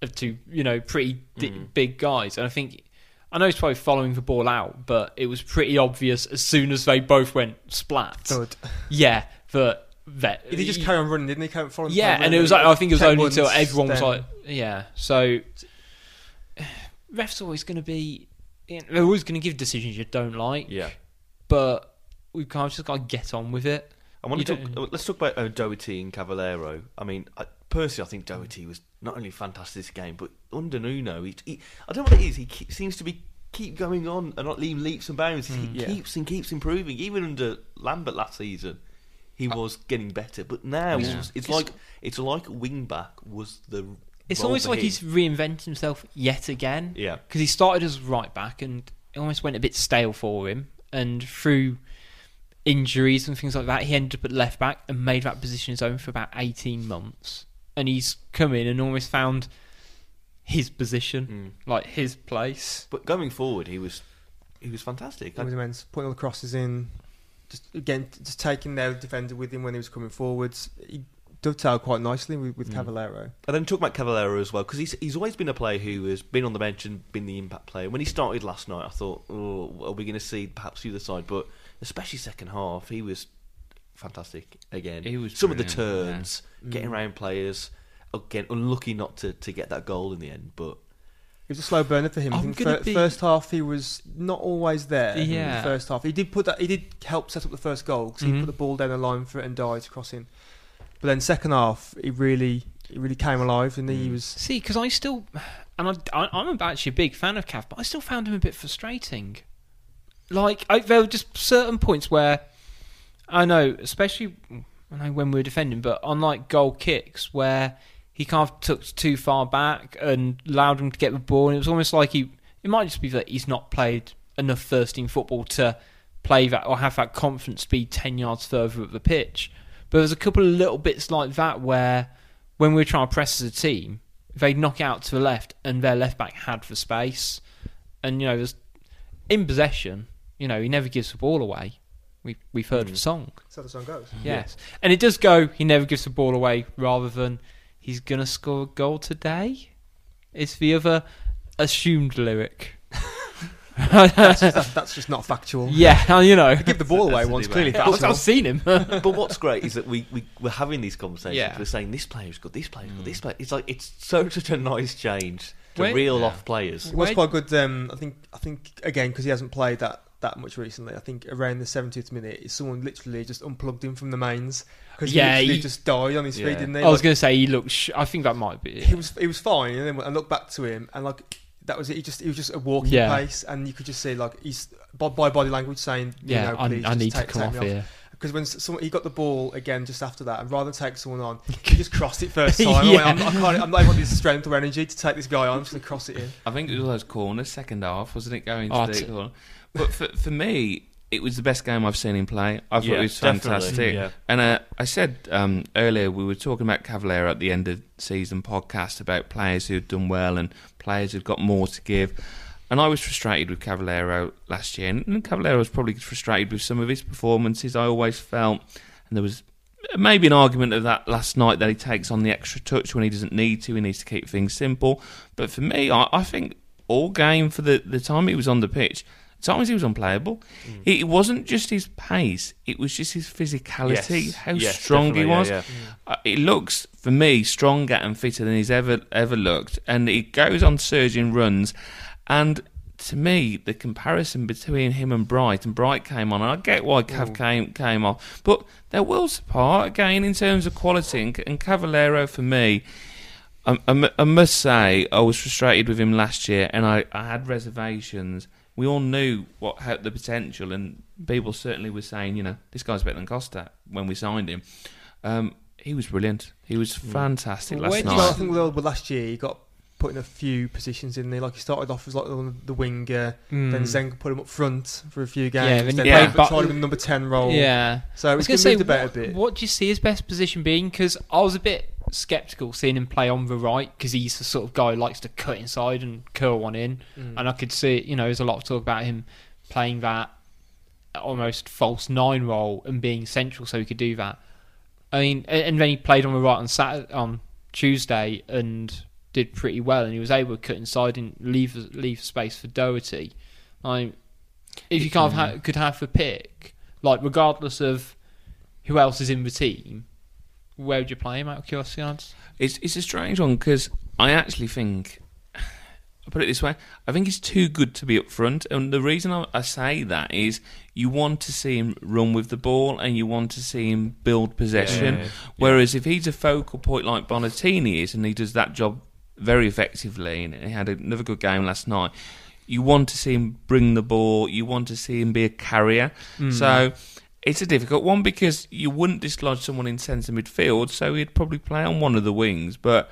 of two, you know, pretty di- big guys. And I think I know he's probably following the ball out, but it was pretty obvious as soon as they both went splat. Thud. Yeah, that that He did just carry on running, didn't he? Carry on following- yeah, and it was like I think it was only until everyone was like, yeah. So refs always going to be, you know, they're always going to give decisions you don't like. Yeah. but we kind of just got to get on with it. I want You to talk, let's talk about uh, Doherty and Cavaleiro. I mean, I, personally, I think Doherty was not only fantastic this game, but under Nuno, he, he, I don't know what it is. He keep, seems to be keep going on and not leaving leaps and bounds. He yeah. keeps and keeps improving. Even under Lambert last season, he uh, was getting better. But now Yeah. it's, it's like it's like wing back was the. It's role almost for like him. he's reinvented himself yet again. Yeah. because he started as right back and it almost went a bit stale for him. And through injuries and things like that, he ended up at left back and made that position his own for about eighteen months. And he's come in and almost found his position, mm. like his place. But going forward, he was he was fantastic. He was immense. Putting all the crosses in, just again, just taking their defender with him when he was coming forwards. He dovetailed quite nicely with, with mm. Cavaleiro. And then talk about Cavaleiro as well because he's he's always been a player who has been on the bench and been the impact player. When he started last night, I thought, oh, are we going to see perhaps the other side? But especially second half, he was fantastic again. He was some of the brilliant, yeah. turns, getting mm. around players. Again, unlucky not to, to get that goal in the end, but It was a slow burner for him. I I'm think gonna fir- be- first half he was not always there. in Yeah. the first half he did put that. He did help set up the first goal because he Mhm. put the ball down the line for it and died crossing. But then second half he really he really came alive and he was See, because I still, and I, I, I'm actually a big fan of Cav, but I still found him a bit frustrating. like I, there were just certain points where I know, especially I know when we were defending, but on like goal kicks where he kind of took too far back and allowed him to get the ball, and it was almost like he. It might just be that he's not played enough first team football to play that or have that confidence be ten yards further up the pitch. But there's a couple of little bits like that where when we were trying to press as a team, they'd knock out to the left and their left back had the space. And, you know, there's in possession, you know, he never gives the ball away. We, we've heard the mm. song. That's how the song goes. Yes. And it does go, he never gives the ball away rather than he's going to score a goal today. It's the other assumed lyric. That's just, that's, that's just not factual. yeah, you know. Give the ball away once, clearly I've, factual. I've seen him. but what's great is that we, we we're having these conversations. Yeah. We're saying this player's good, this player's good, this player. It's like it's so such a nice change to Where- reel Yeah. off players. It was quite good. Um, I think. I think again because he hasn't played that that much recently. I think around the 70th minute, someone literally just unplugged him from the mains because Yeah, he literally he- just died on his Yeah. feet, didn't he? I was Like, going to say he looks. Sh- I think that might be. It. he was he was fine, and then I looked back to him and like. That was it. He just he was just a walking Yeah. pace, and you could just see like he's by, by body language saying, you yeah, know, I, please I just need take, to come take off here. Because when someone, he got the ball again just after that, and rather than take someone on, he just crossed it first time. I, went, Yeah. I'm, I can't, I'm not even got the strength or energy to take this guy on. I'm just going to cross it in. I think it was those corners, second half, wasn't it? Going Oh, to the t- corner. But for, for me, it was the best game I've seen him play. I thought Yeah, it was fantastic. yeah. And uh, I said um, earlier, we were talking about Cavaleiro at the end of season podcast about players who'd done well and players who'd got more to give. And I was frustrated with Cavaleiro last year, and Cavaleiro was probably frustrated with some of his performances. I always felt, and there was maybe an argument of that last night that he takes on the extra touch when he doesn't need to. He needs to keep things simple. But for me, I, I think all game for the, the time he was on the pitch, at times he was unplayable. It, it wasn't just his pace; it was just his physicality, Yes. how Yes, strong he definitely, yeah, was. yeah. Mm. Uh, it looks for me stronger and fitter than he's ever ever looked, and he goes on surging runs. And to me, the comparison between him and Bright, and Bright came on. And I get why Cav mm. came came off, but they're worlds apart again in terms of quality. And, and Cavaleiro for me. I, I I must say, I was frustrated with him last year, and I, I had reservations. We all knew what had the potential, and people certainly were saying, you know, this guy's better than Costa when we signed him. Um, he was brilliant. He was fantastic Where last do you- Well, I think with, with last year, he got put in a few positions in there. Like he started off as like the, the winger, then Mm. Zenga put him up front for a few games. Yeah, then then you they played tried him in the number ten role. Yeah. So I was it's going going to to say, moved a what, better bit. what do you see his best position being? Because I was a bit sceptical seeing him play on the right because he's the sort of guy who likes to cut inside and curl one in. Mm. And I could see, you know, there's a lot of talk about him playing that almost false nine role and being central so he could do that. I mean, and then he played on the right on Saturday, on Tuesday and did pretty well, and he was able to cut inside and leave leave space for Doherty. I, if you can't ha- could have the pick, like regardless of who else is in the team, where would you play him out of curiosity? Hans? It's it's a strange one because I actually think I'll put it this way: I think he's too good to be up front, and the reason I, I say that is you want to see him run with the ball and you want to see him build possession. Yeah. Whereas if he's a focal point like Bonatini is, and he does that job very effectively, and he had another good game last night. You want to see him bring the ball. You want to see him be a carrier. Mm. So it's a difficult one because you wouldn't dislodge someone in centre midfield, so he'd probably play on one of the wings. But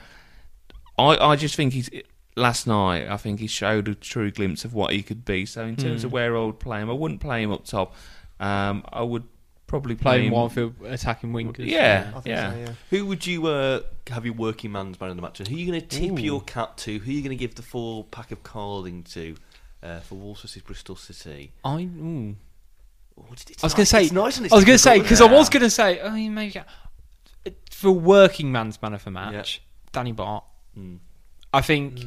I, I just think he's last night. I think he showed a true glimpse of what he could be. So in terms of where I would play him, I wouldn't play him up top. Um, I would probably play Playing him. one field attacking wingers. Yeah, I think yeah. so, yeah. Who would you uh, have your working man's man of the match? And who are you going to tip Ooh. your cap to? Who are you going to give the full pack of carding to uh, for Wolves versus Bristol City? I. Ooh. Oh, I was going to say. it's nice and I was going to say because I was going to say. I mean, maybe for working man's man of the match, Danny Batth. Mm. I think.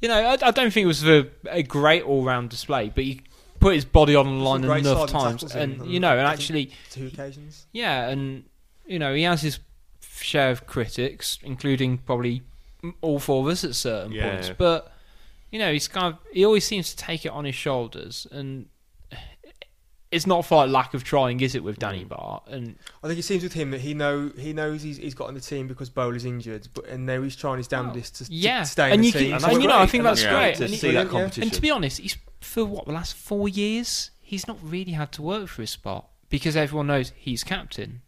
You know, I, I don't think it was a, a great all-round display, but he put his body on the line enough times, tackles and you know, and actually, Two occasions. yeah, and you know, he has his share of critics, including probably all four of us at certain Yeah. points. But you know, he's kind of he always seems to take it on his shoulders, and it's not for like lack of trying, is it, with Danny Batth? And I think it seems with him that he know he knows he's, he's got on the team because Boly's injured, but and now he's trying his damnedest to, to yeah, stay in and the you team. And and, that's you know, I think and that's that's great great. to And, see that competition. and to be honest, he's for what the last four years he's not really had to work for his spot because everyone knows he's captain,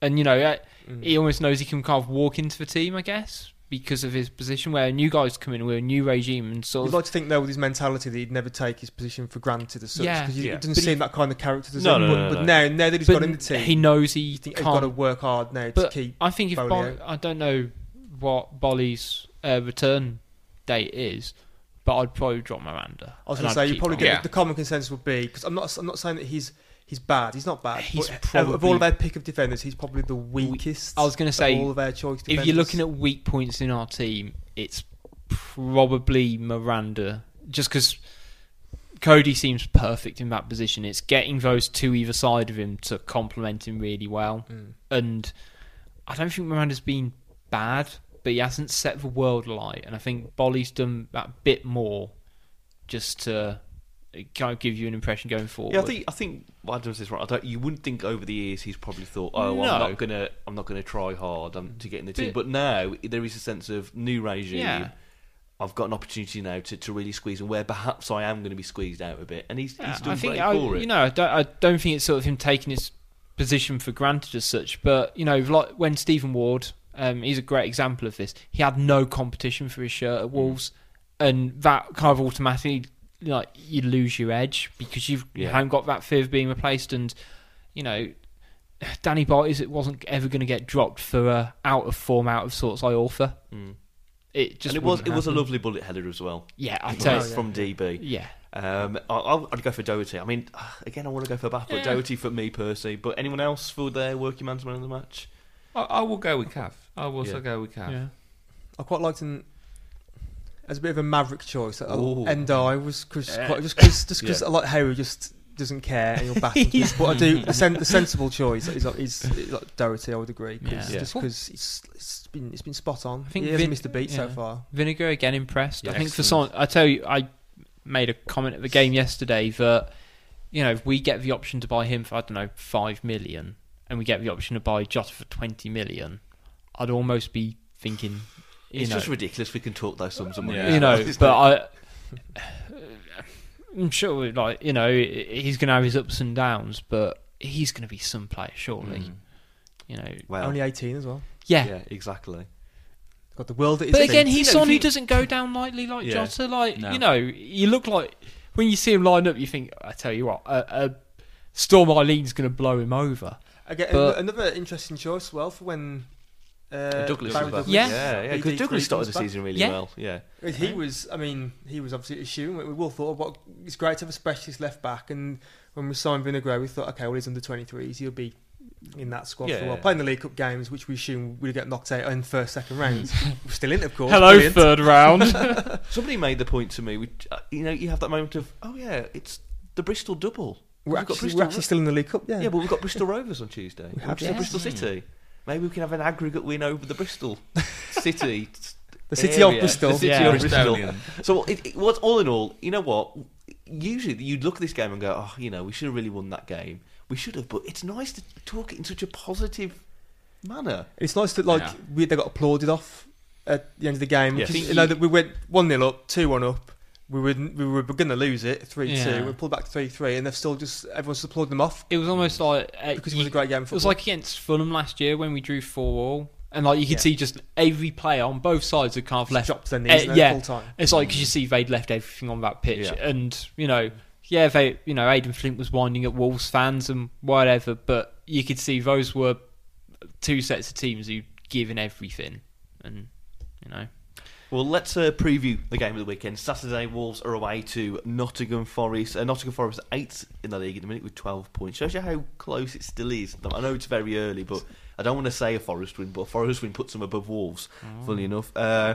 and you know uh, Mm. he almost knows he can kind of walk into the team, I guess, because of his position. Where new guys come in with a new regime and sort You'd of like to think, though, with his mentality, that he'd never take his position for granted as such. Yeah. because Yeah. it doesn't But seem he- that kind of character. Does No, he? no, but, no, but no. now, now that he's but got in the team, he knows he you think he's can't got to work hard now to keep. I think if Boly Bol- I don't know what Boly's uh, return date is, but I'd probably drop Miranda. I was going to say you probably get Yeah. the common consensus would be because I'm not I'm not saying that he's he's bad. He's not bad. He's but of- of all of our pick of defenders, he's probably the weakest. I was gonna of say, all of our choice. If you're looking at weak points in our team, it's probably Miranda, just because Cody seems perfect in that position. It's getting those two either side of him to complement him really well, Mm. and I don't think Miranda's been bad, but he hasn't set the world alight, and I think Boly's done that bit more just to kind of give you an impression going forward. Yeah, I think I think Adams is right. I don't, you wouldn't think over the years he's probably thought, oh, No. I'm not gonna I'm not gonna try hard um, to get in the team. But- But now there is a sense of new regime. Yeah. I've got an opportunity now to, to really squeeze, and where perhaps I am going to be squeezed out a bit, and he's, Yeah, he's done I think I, for it. you know I don't, I don't think it's sort of him taking his position for granted as such. But you know, like when Stephen Ward, um, he's a great example of this. He had no competition for his shirt Mm. at Wolves, and that kind of automatically like you lose your edge because you've you Yeah. haven't got that fear of being replaced. And you know, Danny Batth's it wasn't ever going to get dropped for a out of form, out of sorts I Author. Mm. It just and it was wouldn't it was a lovely bullet header as well. Yeah, I From- tell you, from DB. yeah. Um, I, I- I'd go for Doherty. I mean, again, I want to go for Batth, but Yeah. Doherty for me personally. But anyone else for their working man's man of the match? I, I will go with Cav. I will also Yeah. go with Cav. Yeah. I quite liked him as a bit of a maverick choice. Ooh. N'Diaye was cause, Yeah. quite, just because just cause Yeah. I like how he just doesn't care and you're bat. and stuff. but I do the, sen- the sensible choice is like, is, is like Doherty. I would agree. 'cause- Yeah. Yeah. Just because it's, it's been it's been spot on. I think he hasn't Vin- missed a beat so far. Vinagre again impressed. Yeah, I think for excellent. someone, I tell you, I made a comment at the game yesterday that you know if we get the option to buy him for I don't know five million, and we get the option to buy Jota for twenty million, I'd almost be thinking, you It's know, just ridiculous. We can talk those sums of money. Yeah. you know, but? I. I'm sure, like you know, he's going to have his ups and downs, but he's going to be some player, surely. Mm. You know, well, Only 18 as well. yeah. yeah. exactly. Got the world at his But feet. again, he's know, someone who doesn't go down lightly like Yeah. Jota. Like No. you know, you look like when you see him line up, you think, I tell you what, a, a Storm Aileen's going to blow him over. Again, but- another interesting choice well for when uh, Douglas Barry. Douglas, Yeah. yeah, yeah. Because Douglas started was the back. season really Yeah. well. Yeah, He was, I mean, he was obviously assuming. We, we all thought, what it's great to have a specialist left back. And when we signed Vinagre, we thought, okay, well, he's under 23s. He'll be in that squad for a Yeah. while. Playing the League Cup games, which we assume we'd get knocked out in first, second rounds. We're still in, of course. Hello, Brilliant. third round. somebody made the point to me. Which, uh, you know, you have that moment of, oh yeah, it's the Bristol double. We're We've got actually, Bristol we're actually still in the League Cup, yeah. Yeah, but we've got Bristol Rovers on Tuesday. We have, is yeah. Bristol City. Maybe we can have an aggregate win over the Bristol City. the city of area. Bristol. The city Yeah. of Bristol. So it, it was all in all, you know what? Usually you'd look at this game and go, oh, you know, we should have really won that game. We should have, but it's nice to talk it in such a positive manner. It's nice that like Yeah. we they got applauded off at the end of the game. Yeah. because you know that we went one 0 up, two one up. We were we were going to lose it three Yeah. two. We pulled back three three, and they've still just everyone's applauded them off it was almost like uh, because it was a great game. It was like against Fulham last year when we drew four all, and like you could Yeah. see just every player on both sides had kind of left. dropped their knees Uh, uh, yeah. full time. It's like 'cause you see they'd left everything on that pitch, Yeah. and you know, yeah, they, you know, Aden Flint was winding at Wolves fans and whatever, but you could see those were two sets of teams who given everything, and you know, Well, let's uh, preview the game of the weekend. Saturday, Wolves are away to Nottingham Forest. Uh, Nottingham Forest are eighth in the league at the minute with 12 points. Shows you how close it still is. I know it's very early, but I don't want to say a Forest win, but a Forest win puts them above Wolves, funnily enough. Uh,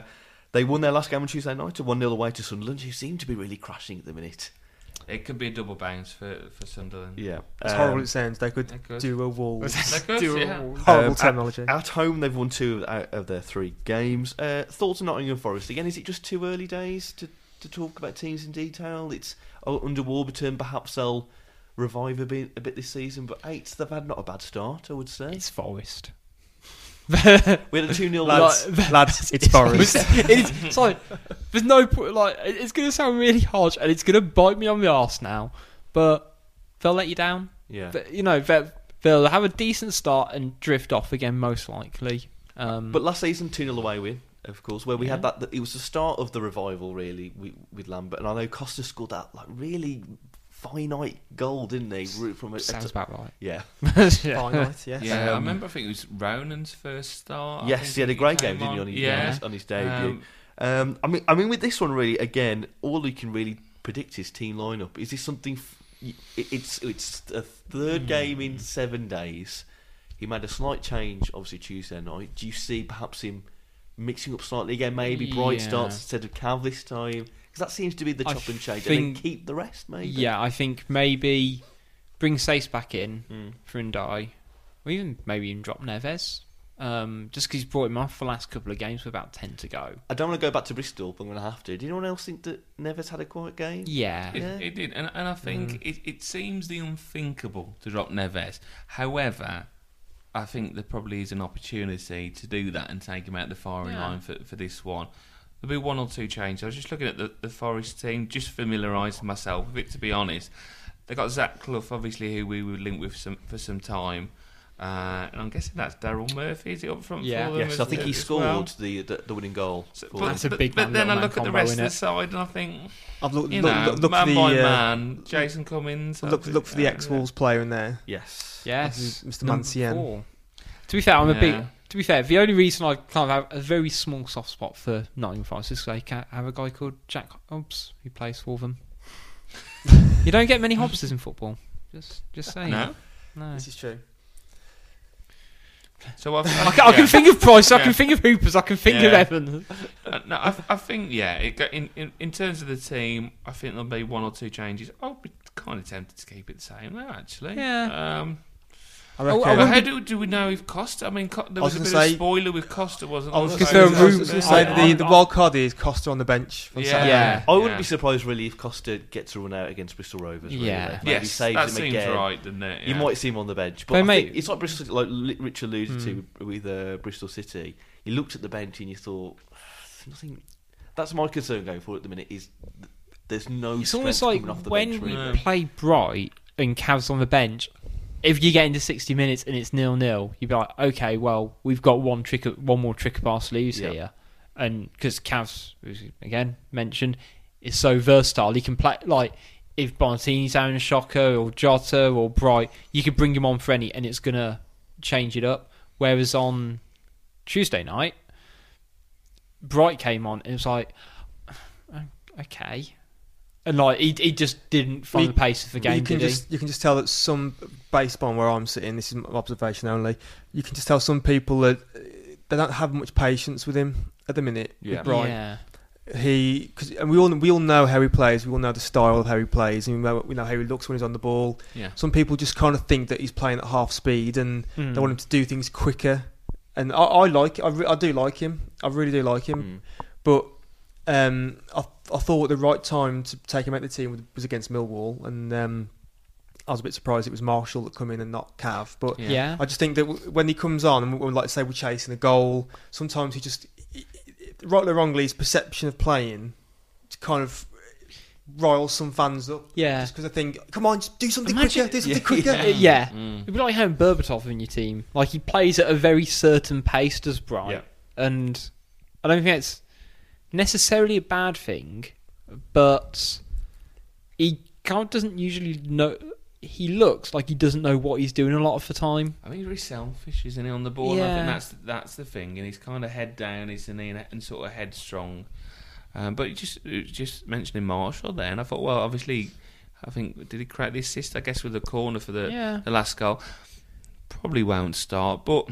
they won their last game on Tuesday night to 1 0 away to Sunderland, who seem to be really crashing at the minute. It could be a double bounce for, for Sunderland. Yeah. As Um, horrible as it sounds, they could They could. do a wall. They could, Do yeah. all- Horrible Um, terminology. At home, they've won two out of their three games. Uh, thoughts on Nottingham Forest? Again, is it just too early days to, to talk about teams in detail? It's oh, under Warburton, perhaps they'll revive a bit, a bit this season, but eighth, they've had not a bad start, I would say. it's Forest. We had a 2 0 lads, like- lads, it's Forest. it is, it's like there's no point. Like it's gonna sound really harsh, and it's gonna bite me on the arse now. But they'll let you down. Yeah. But, you know, they'll, they'll have a decent start and drift off again, most likely. Um, But last season, 2 0 away win, of course, where we had that. It was the start of the revival, really, with, with Lambert. And I know Costa scored that like really finite goal, didn't he? Ru- From a, sounds about right. yeah. Finite, yes. Yeah, I Um, remember. I think it was Ronan's first start. Yes, think he had a great came game, didn't he, on his, Yeah. on his, on his debut? Um, Um, I mean, I mean, with this one, really, again, all you can really predict is team lineup. Is this something? F- y- it- it's it's a third game in seven days. He made a slight change, obviously Tuesday night. Do you see perhaps him mixing up slightly again? Maybe Bright Yeah. starts instead of Cav this time because that seems to be the I chop and change, and then keep the rest. Maybe. Yeah, I think maybe bring Saïss back in Mm. for N'Diaye, or even maybe even drop Neves. Um, just because he's brought him off for the last couple of games with about 10 to go. I don't want to go back to Bristol, but I'm going to have to. Do anyone else think that Neves had a quiet game? Yeah. It, Yeah. it did, and, and I think it, it seems the unthinkable to drop Neves. However, I think there probably is an opportunity to do that and take him out the firing Yeah. line for, for this one. There'll be one or two changes. I was just looking at the, the Forest team, just familiarising myself with it, to be honest. They got Zach Clough, obviously, who we were linked with some, for some time. Uh, and I'm guessing that's Daryl Murphy. Is he up front Yeah. for them? Yes, I think he scored well? the, the the winning goal. So- but, That's a but- big but man, then I look at the rest of the side and I think, I've looked, you look, know, look, look man for the, by uh, man, Jason Cummings. look, look for the ex Wolves player in there. yes. Yes. Mr. Number Mancienne. To be fair, I'm a bit. Yeah. To be fair, the only reason I kind of have a very small soft spot for Nottingham Forest is they ca- have a guy called Jack Hobbs who plays for them. you don't get many Hobbses in football. Just, just saying. No, No. This is true. so I've, I, can, I can think of Price. I Yeah. can think of Hoopers. I can think of Evans. Uh, no, I, I think yeah. It, in, in in terms of the team, I think there'll be one or two changes. I'll be kind of tempted to keep it the same. though, actually. Yeah. Um, I Oh. I but how do, do we know if Costa? I mean, Co- there I was, was a bit gonna of a spoiler with Costa, wasn't I was there? going there to are say, rumours- the, I- the I- wild card is Costa on the bench. on Yeah. Yeah. I wouldn't Yeah. be surprised really if Costa gets a run out against Bristol Rovers. Really. Yeah. Maybe Yes, saves that him seems again. right, doesn't it? You might see him on the bench, but They I may- think it's like Bristol, like Li- Rich alluded to with uh, Bristol City. You looked at the bench and you thought, nothing. That's my concern going forward at the minute. Is there's no. It's almost like off the when bench, we play Bright and Cavs on the bench. If you get into sixty minutes and it's nil nil, you'd be like, okay, well, we've got one trick, one more trick up our sleeves Yeah. here, and because Cavs, again mentioned, is so versatile, he can play like if Bonatini's having a shocker or Jota or Bright, you could bring him on for any, and it's gonna change it up. Whereas on Tuesday night, Bright came on and it was like, okay. And like he, he just didn't find We- the pace of the game, you can just you can just tell that some based on where I'm sitting. This is my observation only. You can just tell some people that uh, they don't have much patience with him at the minute. Yeah. he? Bright. Yeah, He cause, and we all we all know how he plays. We all know the style of how he plays, and we know, we know how he looks when he's on the ball. Yeah. Some people just kind of think that he's playing at half speed, and Mm. they want him to do things quicker. And I, I like I, re- I do like him. I really do like him. Mm. But um, I, I thought the right time to take him out of the team was against Millwall, and um, I was a bit surprised it was Marshall that come in and not Cav. But Yeah. yeah. I just think that when he comes on, and we like say we're chasing a goal, sometimes he just, rightly or wrongly, his perception of playing kind of riles some fans up. Yeah. Just because I think, come on, just do something Imagine- quicker, do something Yeah, quicker. Uh, yeah. Mm. It'd be like having Berbatov in your team. Like he plays at a very certain pace, does Bright, Yeah. and I don't think it's necessarily a bad thing, but he kind of doesn't usually know. He looks like he doesn't know what he's doing a lot of the time. I think he's very selfish, isn't he, on the ball? And I Yeah. think that's that's the thing, and he's kind of head down, isn't he, and, and sort of headstrong. Um, but just just mentioning Marshall there, and I thought, well, obviously, I think did he create the assist? I guess with the corner for the Yeah. the last goal. Probably won't start, but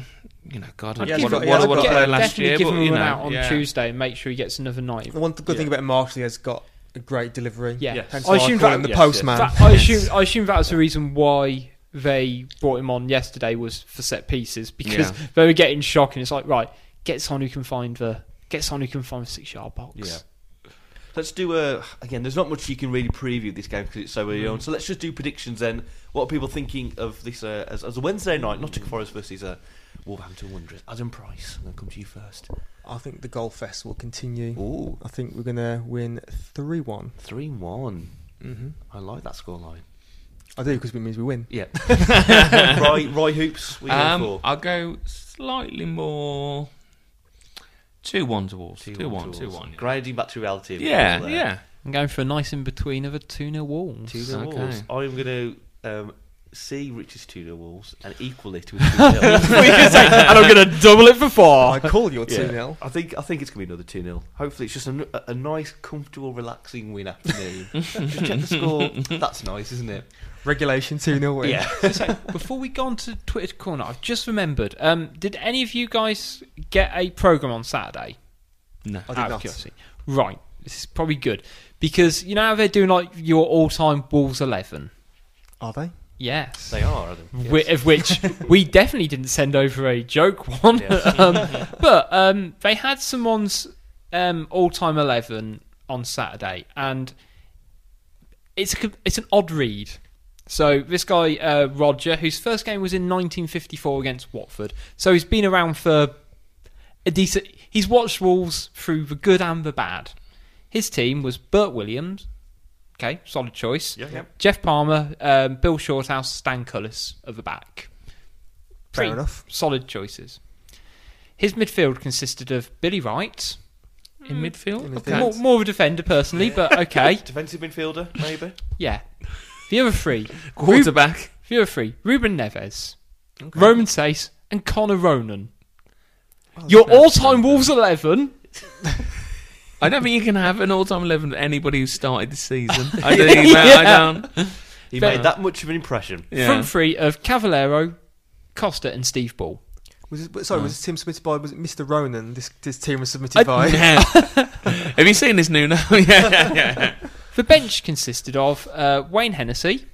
you know, God, I'd what, give what, what, what a last definitely year, give but him a you know, out on yeah. Tuesday and make sure he gets another night. The one good thing Yeah. about Marshall, he has got a great delivery. Yeah. Yes. I I, assume call that- the yes, postman. That- I assume I assume that was the reason why they brought him on yesterday was for set pieces because Yeah. they were getting shock and it's like right, get someone who can find the get someone who can find the six yard box. Yeah. Let's do a again. There's not much you can really preview this game because it's so early on. So let's just do predictions then. What are people thinking of this uh, as, as a Wednesday night? Nottingham Forest versus uh, Wolverhampton Wanderers. Adam Price. I'm going to come to you first. I think the goal fest will continue. Ooh, I think we're going to win 3 1. three one. Mm-hmm. I like that scoreline. I do because it means we win. Yeah. Roy, Roy Hoops, we go Um, for. I'll go slightly more. Two one to Wolves. Two, one, two one. Grinding back to reality. Yeah, yeah. I'm going for a nice in between of a 2 0 Wolves. Two nil Okay. Wolves. I'm going to um, see Richard's two nil Wolves and equal it with two nil. and I'm going to double it for four. I call your Yeah. 2 0. I think I think it's going to be another two 0 Hopefully, it's just a, n- a- a nice, comfortable, relaxing win afternoon. just check the score. That's nice, isn't it? Regulation 2 0 win. Yeah. So, before we go on to Twitter corner, I've just remembered. Um, did any of you guys get a program on Saturday? No. I did Out of not. curiosity. Right. This is probably good because you know how they're doing like your all-time Wolves eleven. Are they? Yes. They are, are they? Whi- Of which we definitely didn't send over a joke one, um, but um, they had someone's um, all-time eleven on Saturday, and it's a, it's an odd read. So this guy uh, Roger, whose first game was in 1954 against Watford, so he's been around for a decent. He's watched Wolves through the good and the bad. His team was Bert Williams. Okay, solid choice. Yeah, yeah. Geoff Palmer, um, Bill Shorthouse, Stan Cullis of the back. Fair Pretty enough. Solid choices. His midfield consisted of Billy Wright, In midfield? In Okay. more, more of a defender personally, but okay, Defensive midfielder, maybe. yeah. The other three, Quarterback. the other three, Ruben Neves, Romain Saïss, and Connor Ronan. Your all-time Wolves eleven. I don't think you can have an all-time eleven of anybody who started the season. I don't. think I don't. He Fair. made that much of an impression. Yeah. Front three of Cavaleiro, Costa, and Steve Bull. Was it, sorry, was this team submitted by was it Mr. Ronan? This this team was submitted I- by. Yeah. Have you seen this new now? yeah, yeah, yeah. The bench consisted of uh, Wayne Hennessy,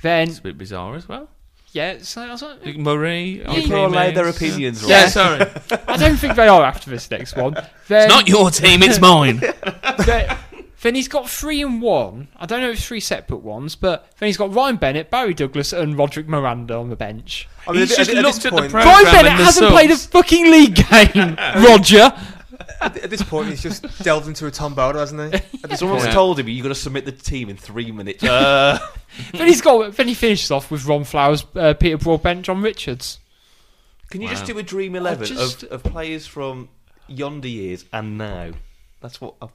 then It's a bit bizarre as well. Yeah, so I, was like, Murray. People are allowed their opinions, right? Yeah, sorry. I don't think they are after this next one. Then, It's not your team, it's mine. then, then he's got three and one. I don't know if it's three separate ones, but then he's got Ryan Bennett, Barry Douglas, and Roderick Miranda on the bench. I mean, He's at, just at, at looked at the point, pro- Ryan Bennett the hasn't played a fucking league game, Roger. At, at this point, he's just delved into a tombola, hasn't he? At this Someone's Yeah. told him you've got to submit the team in three minutes. Uh, then he's got. Then he finishes off with Ron Flowers, uh, Peter Broadbent, John Richards. can you just Wow. do a dream eleven just- of, of players from yonder years and now? That's what I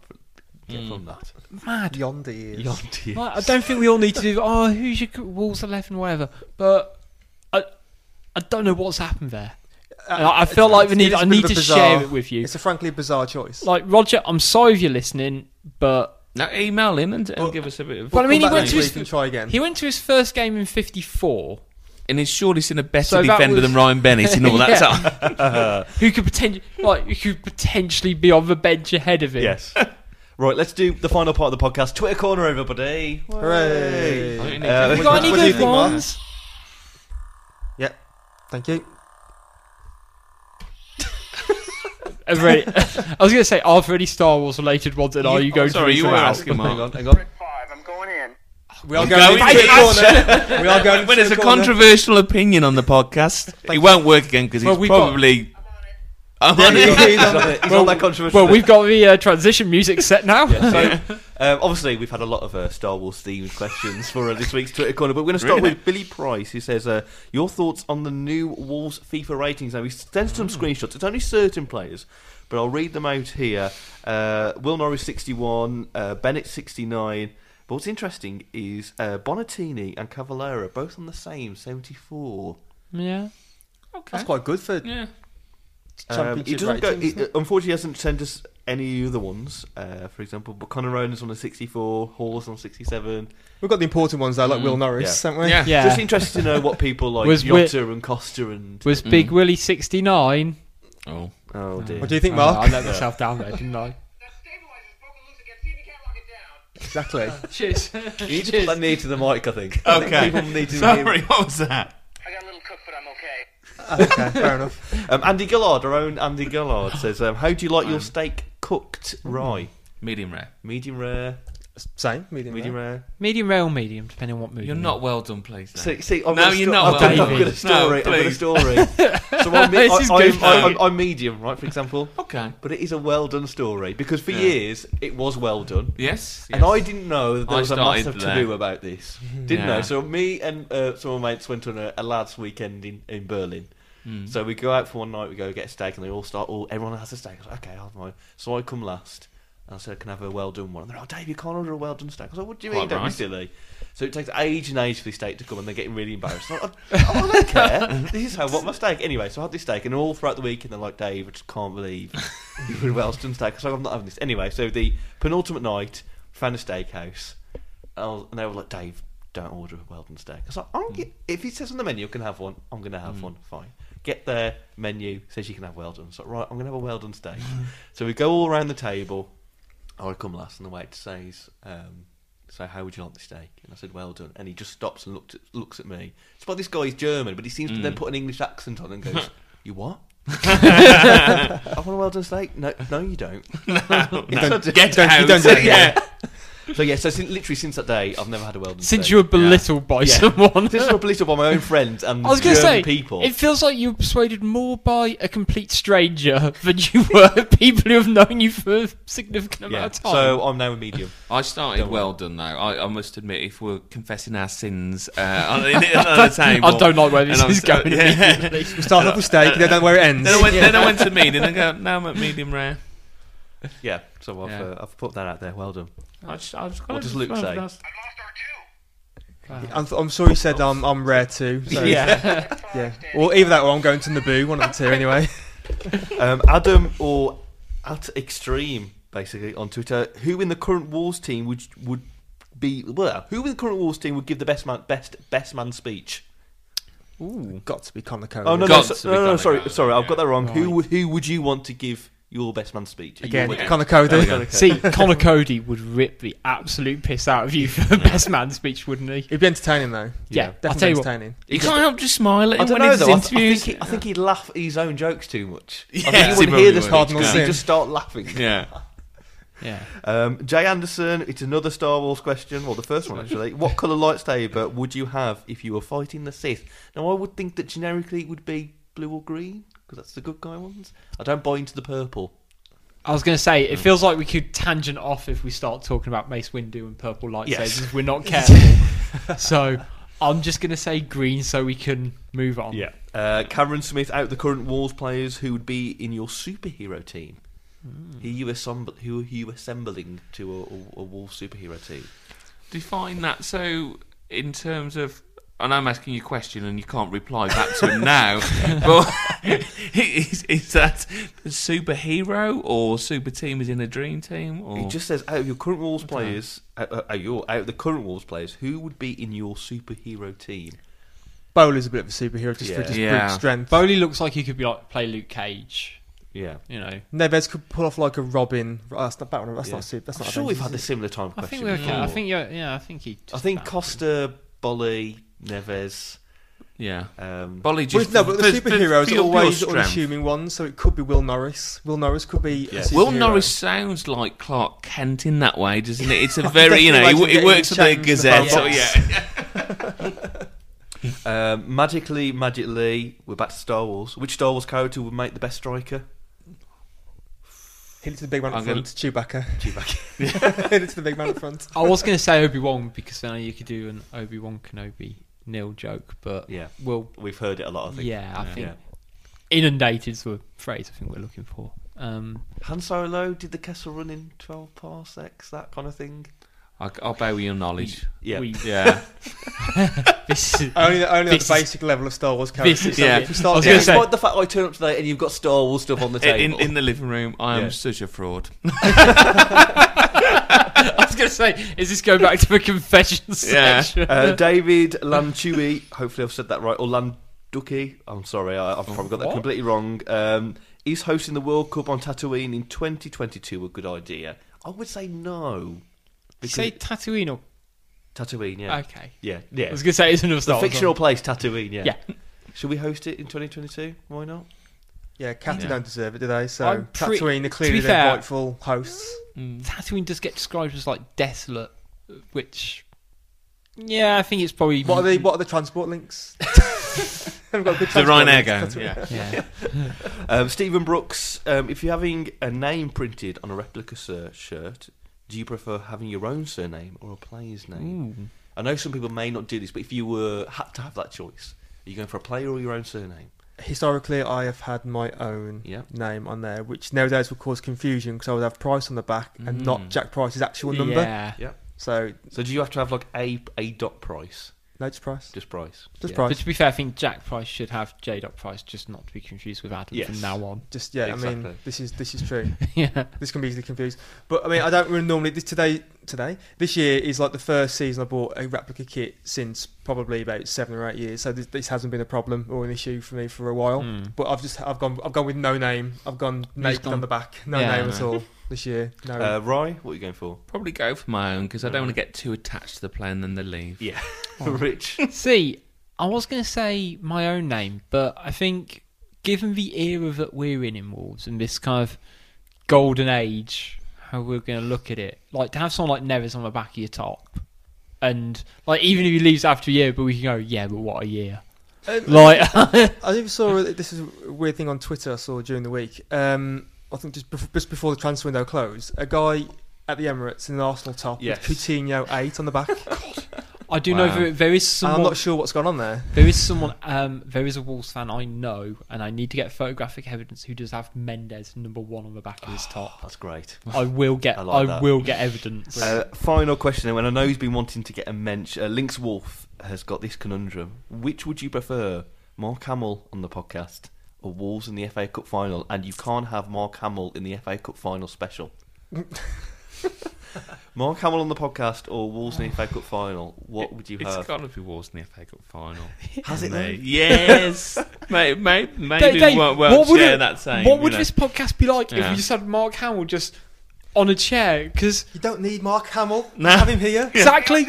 get Mm. from that. Mad. Yonder years. Yonder years. Like, I don't think we all need to do. Oh, who's your Wolves eleven, whatever. But I, I don't know what's happened there. And I, I feel like we need. it's a I bit need to bizarre- share it with you. It's a frankly bizarre choice. Like Roger, I'm sorry if you're listening, but Now email him and, and Well, give us a bit of. Well, I mean, he went to his- try again. he went to his first game in '54. and he's surely seen a better So defender was- than Ryan Bennett in all that time. Who could potentially, like, who could potentially be on the bench ahead of him? Yes. right, let's do the final part of the podcast. Twitter corner, everybody. Hooray. I Uh, think You got any what do you good ones? Yep. Thank you. Have any- I was going to say, are there any Star Wars related ones, and are you going oh, sorry, to you read were them out? asking, Mark. Hang on, hang on. Five, I'm going in. We are I'm going, going into to- a corner. we are going When into there's a corner. controversial opinion on the podcast, it won't work again because Well, he's we've got- probably. I'm Yeah, on you it. got- It's not, it's not that controversial. Well, we've got the uh, transition music set now. So, um, obviously, we've had a lot of uh, Star Wars themed questions for uh, this week's Twitter corner, but we're going to start with Billy Price, who says, uh, "Your thoughts on the new Wolves FIFA ratings?" Now, we sent some screenshots. It's only certain players, but I'll read them out here. Uh, Will Norris sixty-one, uh, Bennett sixty-nine. But what's interesting is uh, Bonatini and Cavaleiro both on the same seventy-four. yeah. Okay, that's quite good for Yeah. Um, he doesn't go. ratings, He, it? unfortunately, he hasn't sent us any other ones. Uh, for example, but Connor Ronan's on a 64, Hall's on 67. We've got the important ones though, like Mm, Will Norris, yeah. haven't we? Yeah. Yeah. Just interested to know what people like Was Jota and Costa and. Was Big Willie 69? Oh. Oh dear. What do you think, Oh, Mark? I let myself down there, didn't I? That stabilizer's broken loose again. See if you can't lock it down. Exactly. Cheers. You need to put that near to the mic, I think. I think Okay. people need to Sorry, what was that? I got a little cook, but I'm okay. okay, fair enough. Um, Andy Gillard, our own Andy Gillard, says, um, "How do you like your steak cooked? Rye, Medium rare. medium rare, Same, medium. medium rare. rare. Medium rare or medium, depending on what mood. You're I'm not well done, please. then. See, see, I've No, got a you're sto- not I've got, well I've got a done. story. No, I've got a please. story. so I'm, me- This is I, good I'm, for I'm. I'm medium, right? For example, Okay. but it is a well done story because for Yeah. years it was well done. Yes. And yes. I didn't know that there I was a started massive there. to do about this. Didn't Yeah. know. So me and uh, some of my mates went on a, a lads' weekend in, in Berlin. Mm. So we go out for one night, we go get a steak, and they all start. All everyone has a steak. I was like, okay, I'll have mine. So I come last, and I said, "Can I have a well done one?" And they're like, "Oh, Dave, you can't order a well done steak." I was like, "What do you mean? Quite Don't be silly." So it takes age and age for the steak to come, and they're getting really embarrassed. I'm like, oh, I don't care. This is how I want my steak. Anyway, so I had this steak, and all throughout the weekend, they're like, "Dave, I just can't believe you put a well done steak." I was like, "I'm not having this." Anyway, so the penultimate night, found a steakhouse, and, was, and they were like, "Dave." Don't order a well done steak. I was like, I'm get, if he says on the menu you can have one, I'm going to have one. Fine. Get their menu says you can have well done. So right, I'm going to have a well done steak. so we go all around the table. I come last, and the waiter says, um, "So how would you like the steak?" And I said, "Well done." And he just stops and looks at, looks at me. It's like this guy's German, but he seems to then put an English accent on and goes, "You what?" I want a well done steak. No, no, you don't. Yes, I do. Get Don't- out. you don't do it yeah. So yeah, so since, literally since that day, I've never had a well done. Since steak. you were belittled by Yeah. someone. Since I was belittled by my own friends and I was going to German say, people. it feels like you were persuaded more by a complete stranger than you were people who have known you for a significant amount of time. So I'm now a medium. I started Don't well done though. I, I must admit, if we're confessing our sins uh, on, on the table, I don't like where this and I'm is so- going yeah. We start off with steak, then don't know where it ends. Then I went. Then I went to medium and I go. Now I'm at medium rare. Yeah. So I've Yeah. uh, I've put that out there. Well done. I just, I just What does Luke say? I've lost our two. I'm, I'm sure you said I'm, I'm rare too. So, yeah. yeah. Or either that or I'm going to Naboo, one of the two anyway. Um, Adam or at extreme basically on Twitter. Who in the current Wolves team would would be well? Who in the current Wolves team would give the best man best best man speech? Ooh. Got to be Conor Coady. Oh no, no, Got so- to no, be no, Conor sorry, Coady, sorry, I've got that wrong. Who Right. would who would you want to give your best man speech? Again, with- Conor Coady. See, Conor Coady would rip the absolute piss out of you for the best man speech, wouldn't he? It'd be entertaining though. Yeah, Definitely I'll tell you what. entertaining. You can't help just smile at I him don't when know he's though. I, th- I think he, I think he'd laugh at his own jokes too much. I think he he wouldn't hear the would. Cardinal because he'd just start laughing. yeah. Yeah. Um, Jay Anderson, it's another Star Wars question. Well, the first one actually. what colour lightsaber would you have if you were fighting the Sith? Now, I would think that generically it would be blue or green because that's the good guy ones. I don't buy into the purple. I was going to say, it feels like we could tangent off if we start talking about Mace Windu and purple lightsabers Yes. if we're not careful. so I'm just going to say green so we can move on. Uh, Cameron Smith, out the current Wolves players, who would be in your superhero team? Who are you, assemb- who are you assembling to a, a, a Wolves superhero team? Define that. So, in terms of, and I'm asking you a question, and you can't reply back to him now. but is, is that a superhero or super team is in a dream team? Or It just says out of your current Wolves players, out, uh, out, your, out of the current Wolves players, who would be in your superhero team? Bowler's a bit of a superhero just for Yeah. just Yeah. brute strength. Foley looks like he could be like play Luke Cage. Yeah. You know, Neves could pull off like a Robin. Oh, that's not Batman. That's Yeah. not super. That's I'm not sure we've had Avengers, this similar time I think we're okay. I before. think yeah, yeah. I think he. I think Costa, Boly, Neves. yeah, Um, Boly is it? Well, no, but the for- for- superheroes for are always pure strength. unassuming ones, so it could be Will Norris. Will Norris could be. a Yeah. Will. Norris sounds like Clark Kent in that way, doesn't it? It's a very, you know, it, it like works for the Gazette. the So, yeah. um, magically, magically, we're back to Star Wars. Which Star Wars character would make the best striker? Hit it to the big man up I'm gonna- front. Chewbacca. Chewbacca. Hit it to the big man up front. I was going to say Obi Wan because then you could do an Obi Wan Kenobi nil joke, but yeah, we'll. we've heard it a lot. I think. Yeah, I Yeah. think Yeah. inundated is the phrase I think we're looking for. Um, Han Solo did the Kessel run in twelve parsecs, that kind of thing. I, I'll bow with your knowledge. Yeah. we, Yeah, this is, Only, the, only This the is- basic level of Star Wars this characters. is Yeah. If you I start was Yeah, going to say despite the fact I turn up today and you've got Star Wars stuff on the in, table. in the living room, I am Yeah. such a fraud. I was going to say, is this going back to the confession Yeah. section? uh, David Lanchui, hopefully I've said that right, or Landuki. I'm sorry, I, I've probably got that What? completely wrong. Um, is hosting the World Cup on Tatooine in 2022 a good idea? I would say no. Because say Tatooine or Tatooine, yeah, okay. yeah, yeah. I was going to say it's another the Star Wars fictional one. place Tatooine, yeah. Yeah. Should we host it in 2022? Why not? Yeah, Qatar Yeah. don't deserve it, do they? So I'm pre- Tatooine are to clearly be their fair- rightful hosts. Mm. Tatooine does get described as like desolate, which yeah, I think it's probably What are the what are the transport links? Haven't got good The transport Ryanair links. go. Yeah. yeah. Um, Stephen Brooks, um, if you're having a name printed on a replica sir- shirt, do you prefer having your own surname or a player's name? I know some people may not do this, but if you were had to have that choice, are you going for a player or your own surname? Historically, I have had my own Yeah. name on there, which nowadays would cause confusion because I would have Price on the back and Mm. not Jack Price's actual number. Yeah. Yeah. So So do you have to have like a a dot price, no, just Price. just price? Just Yeah. Price. But to be fair, I think Jack Price should have J. Dot Price, just not to be confused with Adam Yes. from now on. Just yeah, I mean, this is this is true. yeah. this can be easily confused. But I mean, I don't really normally this today. Today, this year is like the first season I bought a replica kit since probably about seven or eight years. So this, this hasn't been a problem or an issue for me for a while. Mm. But I've just I've gone I've gone with no name. I've gone naked gone- on the back, no Yeah, name at all this year. No. Uh, Rye, what are you going for? Probably go for my own because I don't want to get too attached to the play and then they leave. Yeah, Rich. See, I was going to say my own name, but I think given the era that we're in in Wolves and this kind of golden age, how we're going to look at it, like to have someone like Neves on the back of your top, and like even if he leaves after a year, but we can go, yeah, but what a year. Uh, Like, I even saw this is a weird thing on Twitter I saw during the week. Um, I think just before, just before the transfer window closed, a guy at the Emirates in an Arsenal top Yes. with Coutinho eight on the back. I do know Wow. there, there is and someone. I'm not sure what's gone on there. There is someone, um, there is a Wolves fan I know, and I need to get photographic evidence who does have Mendes number one on the back of his top. That's great. I will get, I I, like that. will get evidence. Uh, final question, and I know he's been wanting to get a mention. Uh, Lynx Wolf has got this conundrum. Which would you prefer, Mark Hamill on the podcast or Wolves in the FA Cup final? And you can't have Mark Hamill in the FA Cup final special. Mark Hamill on the podcast or Wolves in the FA Cup final? What would you It's have? It's got to be Wolves in the FA Cup final. Has it Mate. Yes. maybe maybe, maybe Dave, Dave, we won't, won't what would share it- that same. what would know. this podcast be like if we just had Mark Hamill just on a chair? Because You don't need Mark Hamill. No. Have him here. exactly,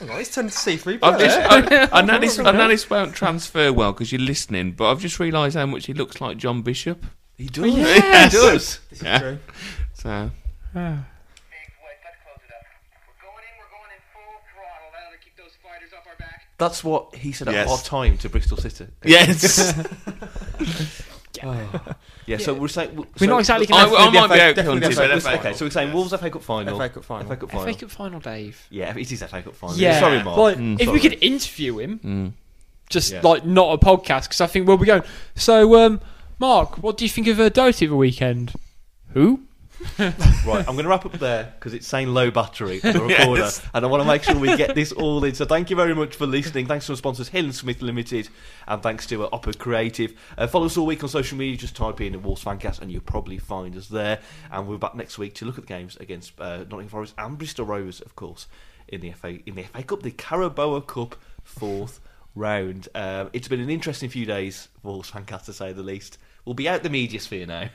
Hang on, he's turned to C3. I've just, I, I know this. I know this won't transfer well because you're listening, but I've just realised how much he looks like John Bishop. He oh, does. Yes. He does. This is true. So Big Wait, let's close it up. We're going in, we're going in full throttle. That'll keep those fighters off our back. That's what he said at Yes. half time to Bristol City. yes, Yeah, so we're saying. we're so- not exactly I, going to I might be FA out definitely but FA FA Okay, so we're saying Wolves FA Cup final. FA Cup final. FA Cup final. FA Cup final, Dave. Yeah, it is a FA Cup final. Yeah, Sorry, Mark. Like, Mm. if Sorry. we could interview him, Mm. just Yeah. like not a podcast, because I think we'll be going. So, um, Mark, what do you think of uh, Doty of the weekend? Who? Right, I'm going to wrap up there because it's saying low battery, the recorder, Yes. and I want to make sure we get this all in. So thank you very much for listening. Thanks to our sponsors, Hill Smith Limited, and thanks to uh, Opera Creative. Uh, follow us all week on social media. Just type in the Wolves Fancast, and you'll probably find us there. And we're back next week to look at the games against uh, Nottingham Forest and Bristol Rovers, of course, in the FA in the FA Cup, the Carabao Cup fourth round. Um, it's been an interesting few days for Wolves Fancast, to say the least. We'll be out the media sphere now.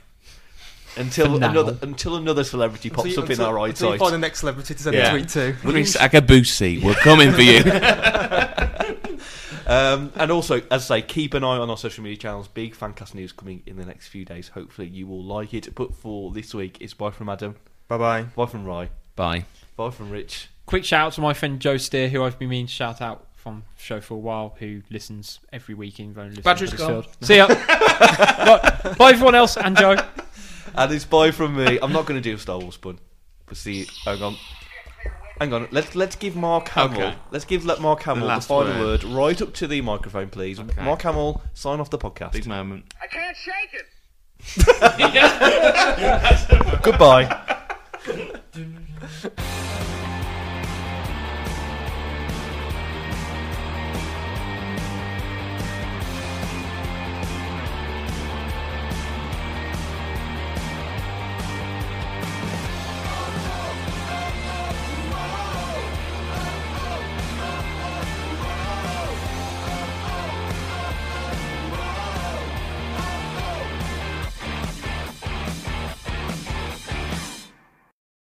Until another until another celebrity pops Until you- up in until- our until you find the next celebrity to send Yeah. a tweet to. Chris Agabusi, we're coming for you. Um, and also, as I say, keep an eye on our social media channels. Big Fancast news coming in the next few days. Hopefully, you will like it. But for this week, it's bye from Adam, Bye bye. bye from Rye, Bye. bye from Rich. Quick shout out to my friend Joe Steer, who I've been meaning to shout out from the show for a while, who listens every week in Rowan Battery's gone. See ya. Right, bye everyone else and Joe. And it's bye from me. I'm not going to do a Star Wars pun. But see, hang on. Hang on, let's let's give Mark Hamill. Okay. Let's give let Mark Hamill the, last final word. word. right up to the microphone, please. Okay. Mark Hamill, sign off the podcast. Big moment. I can't shake it. Goodbye.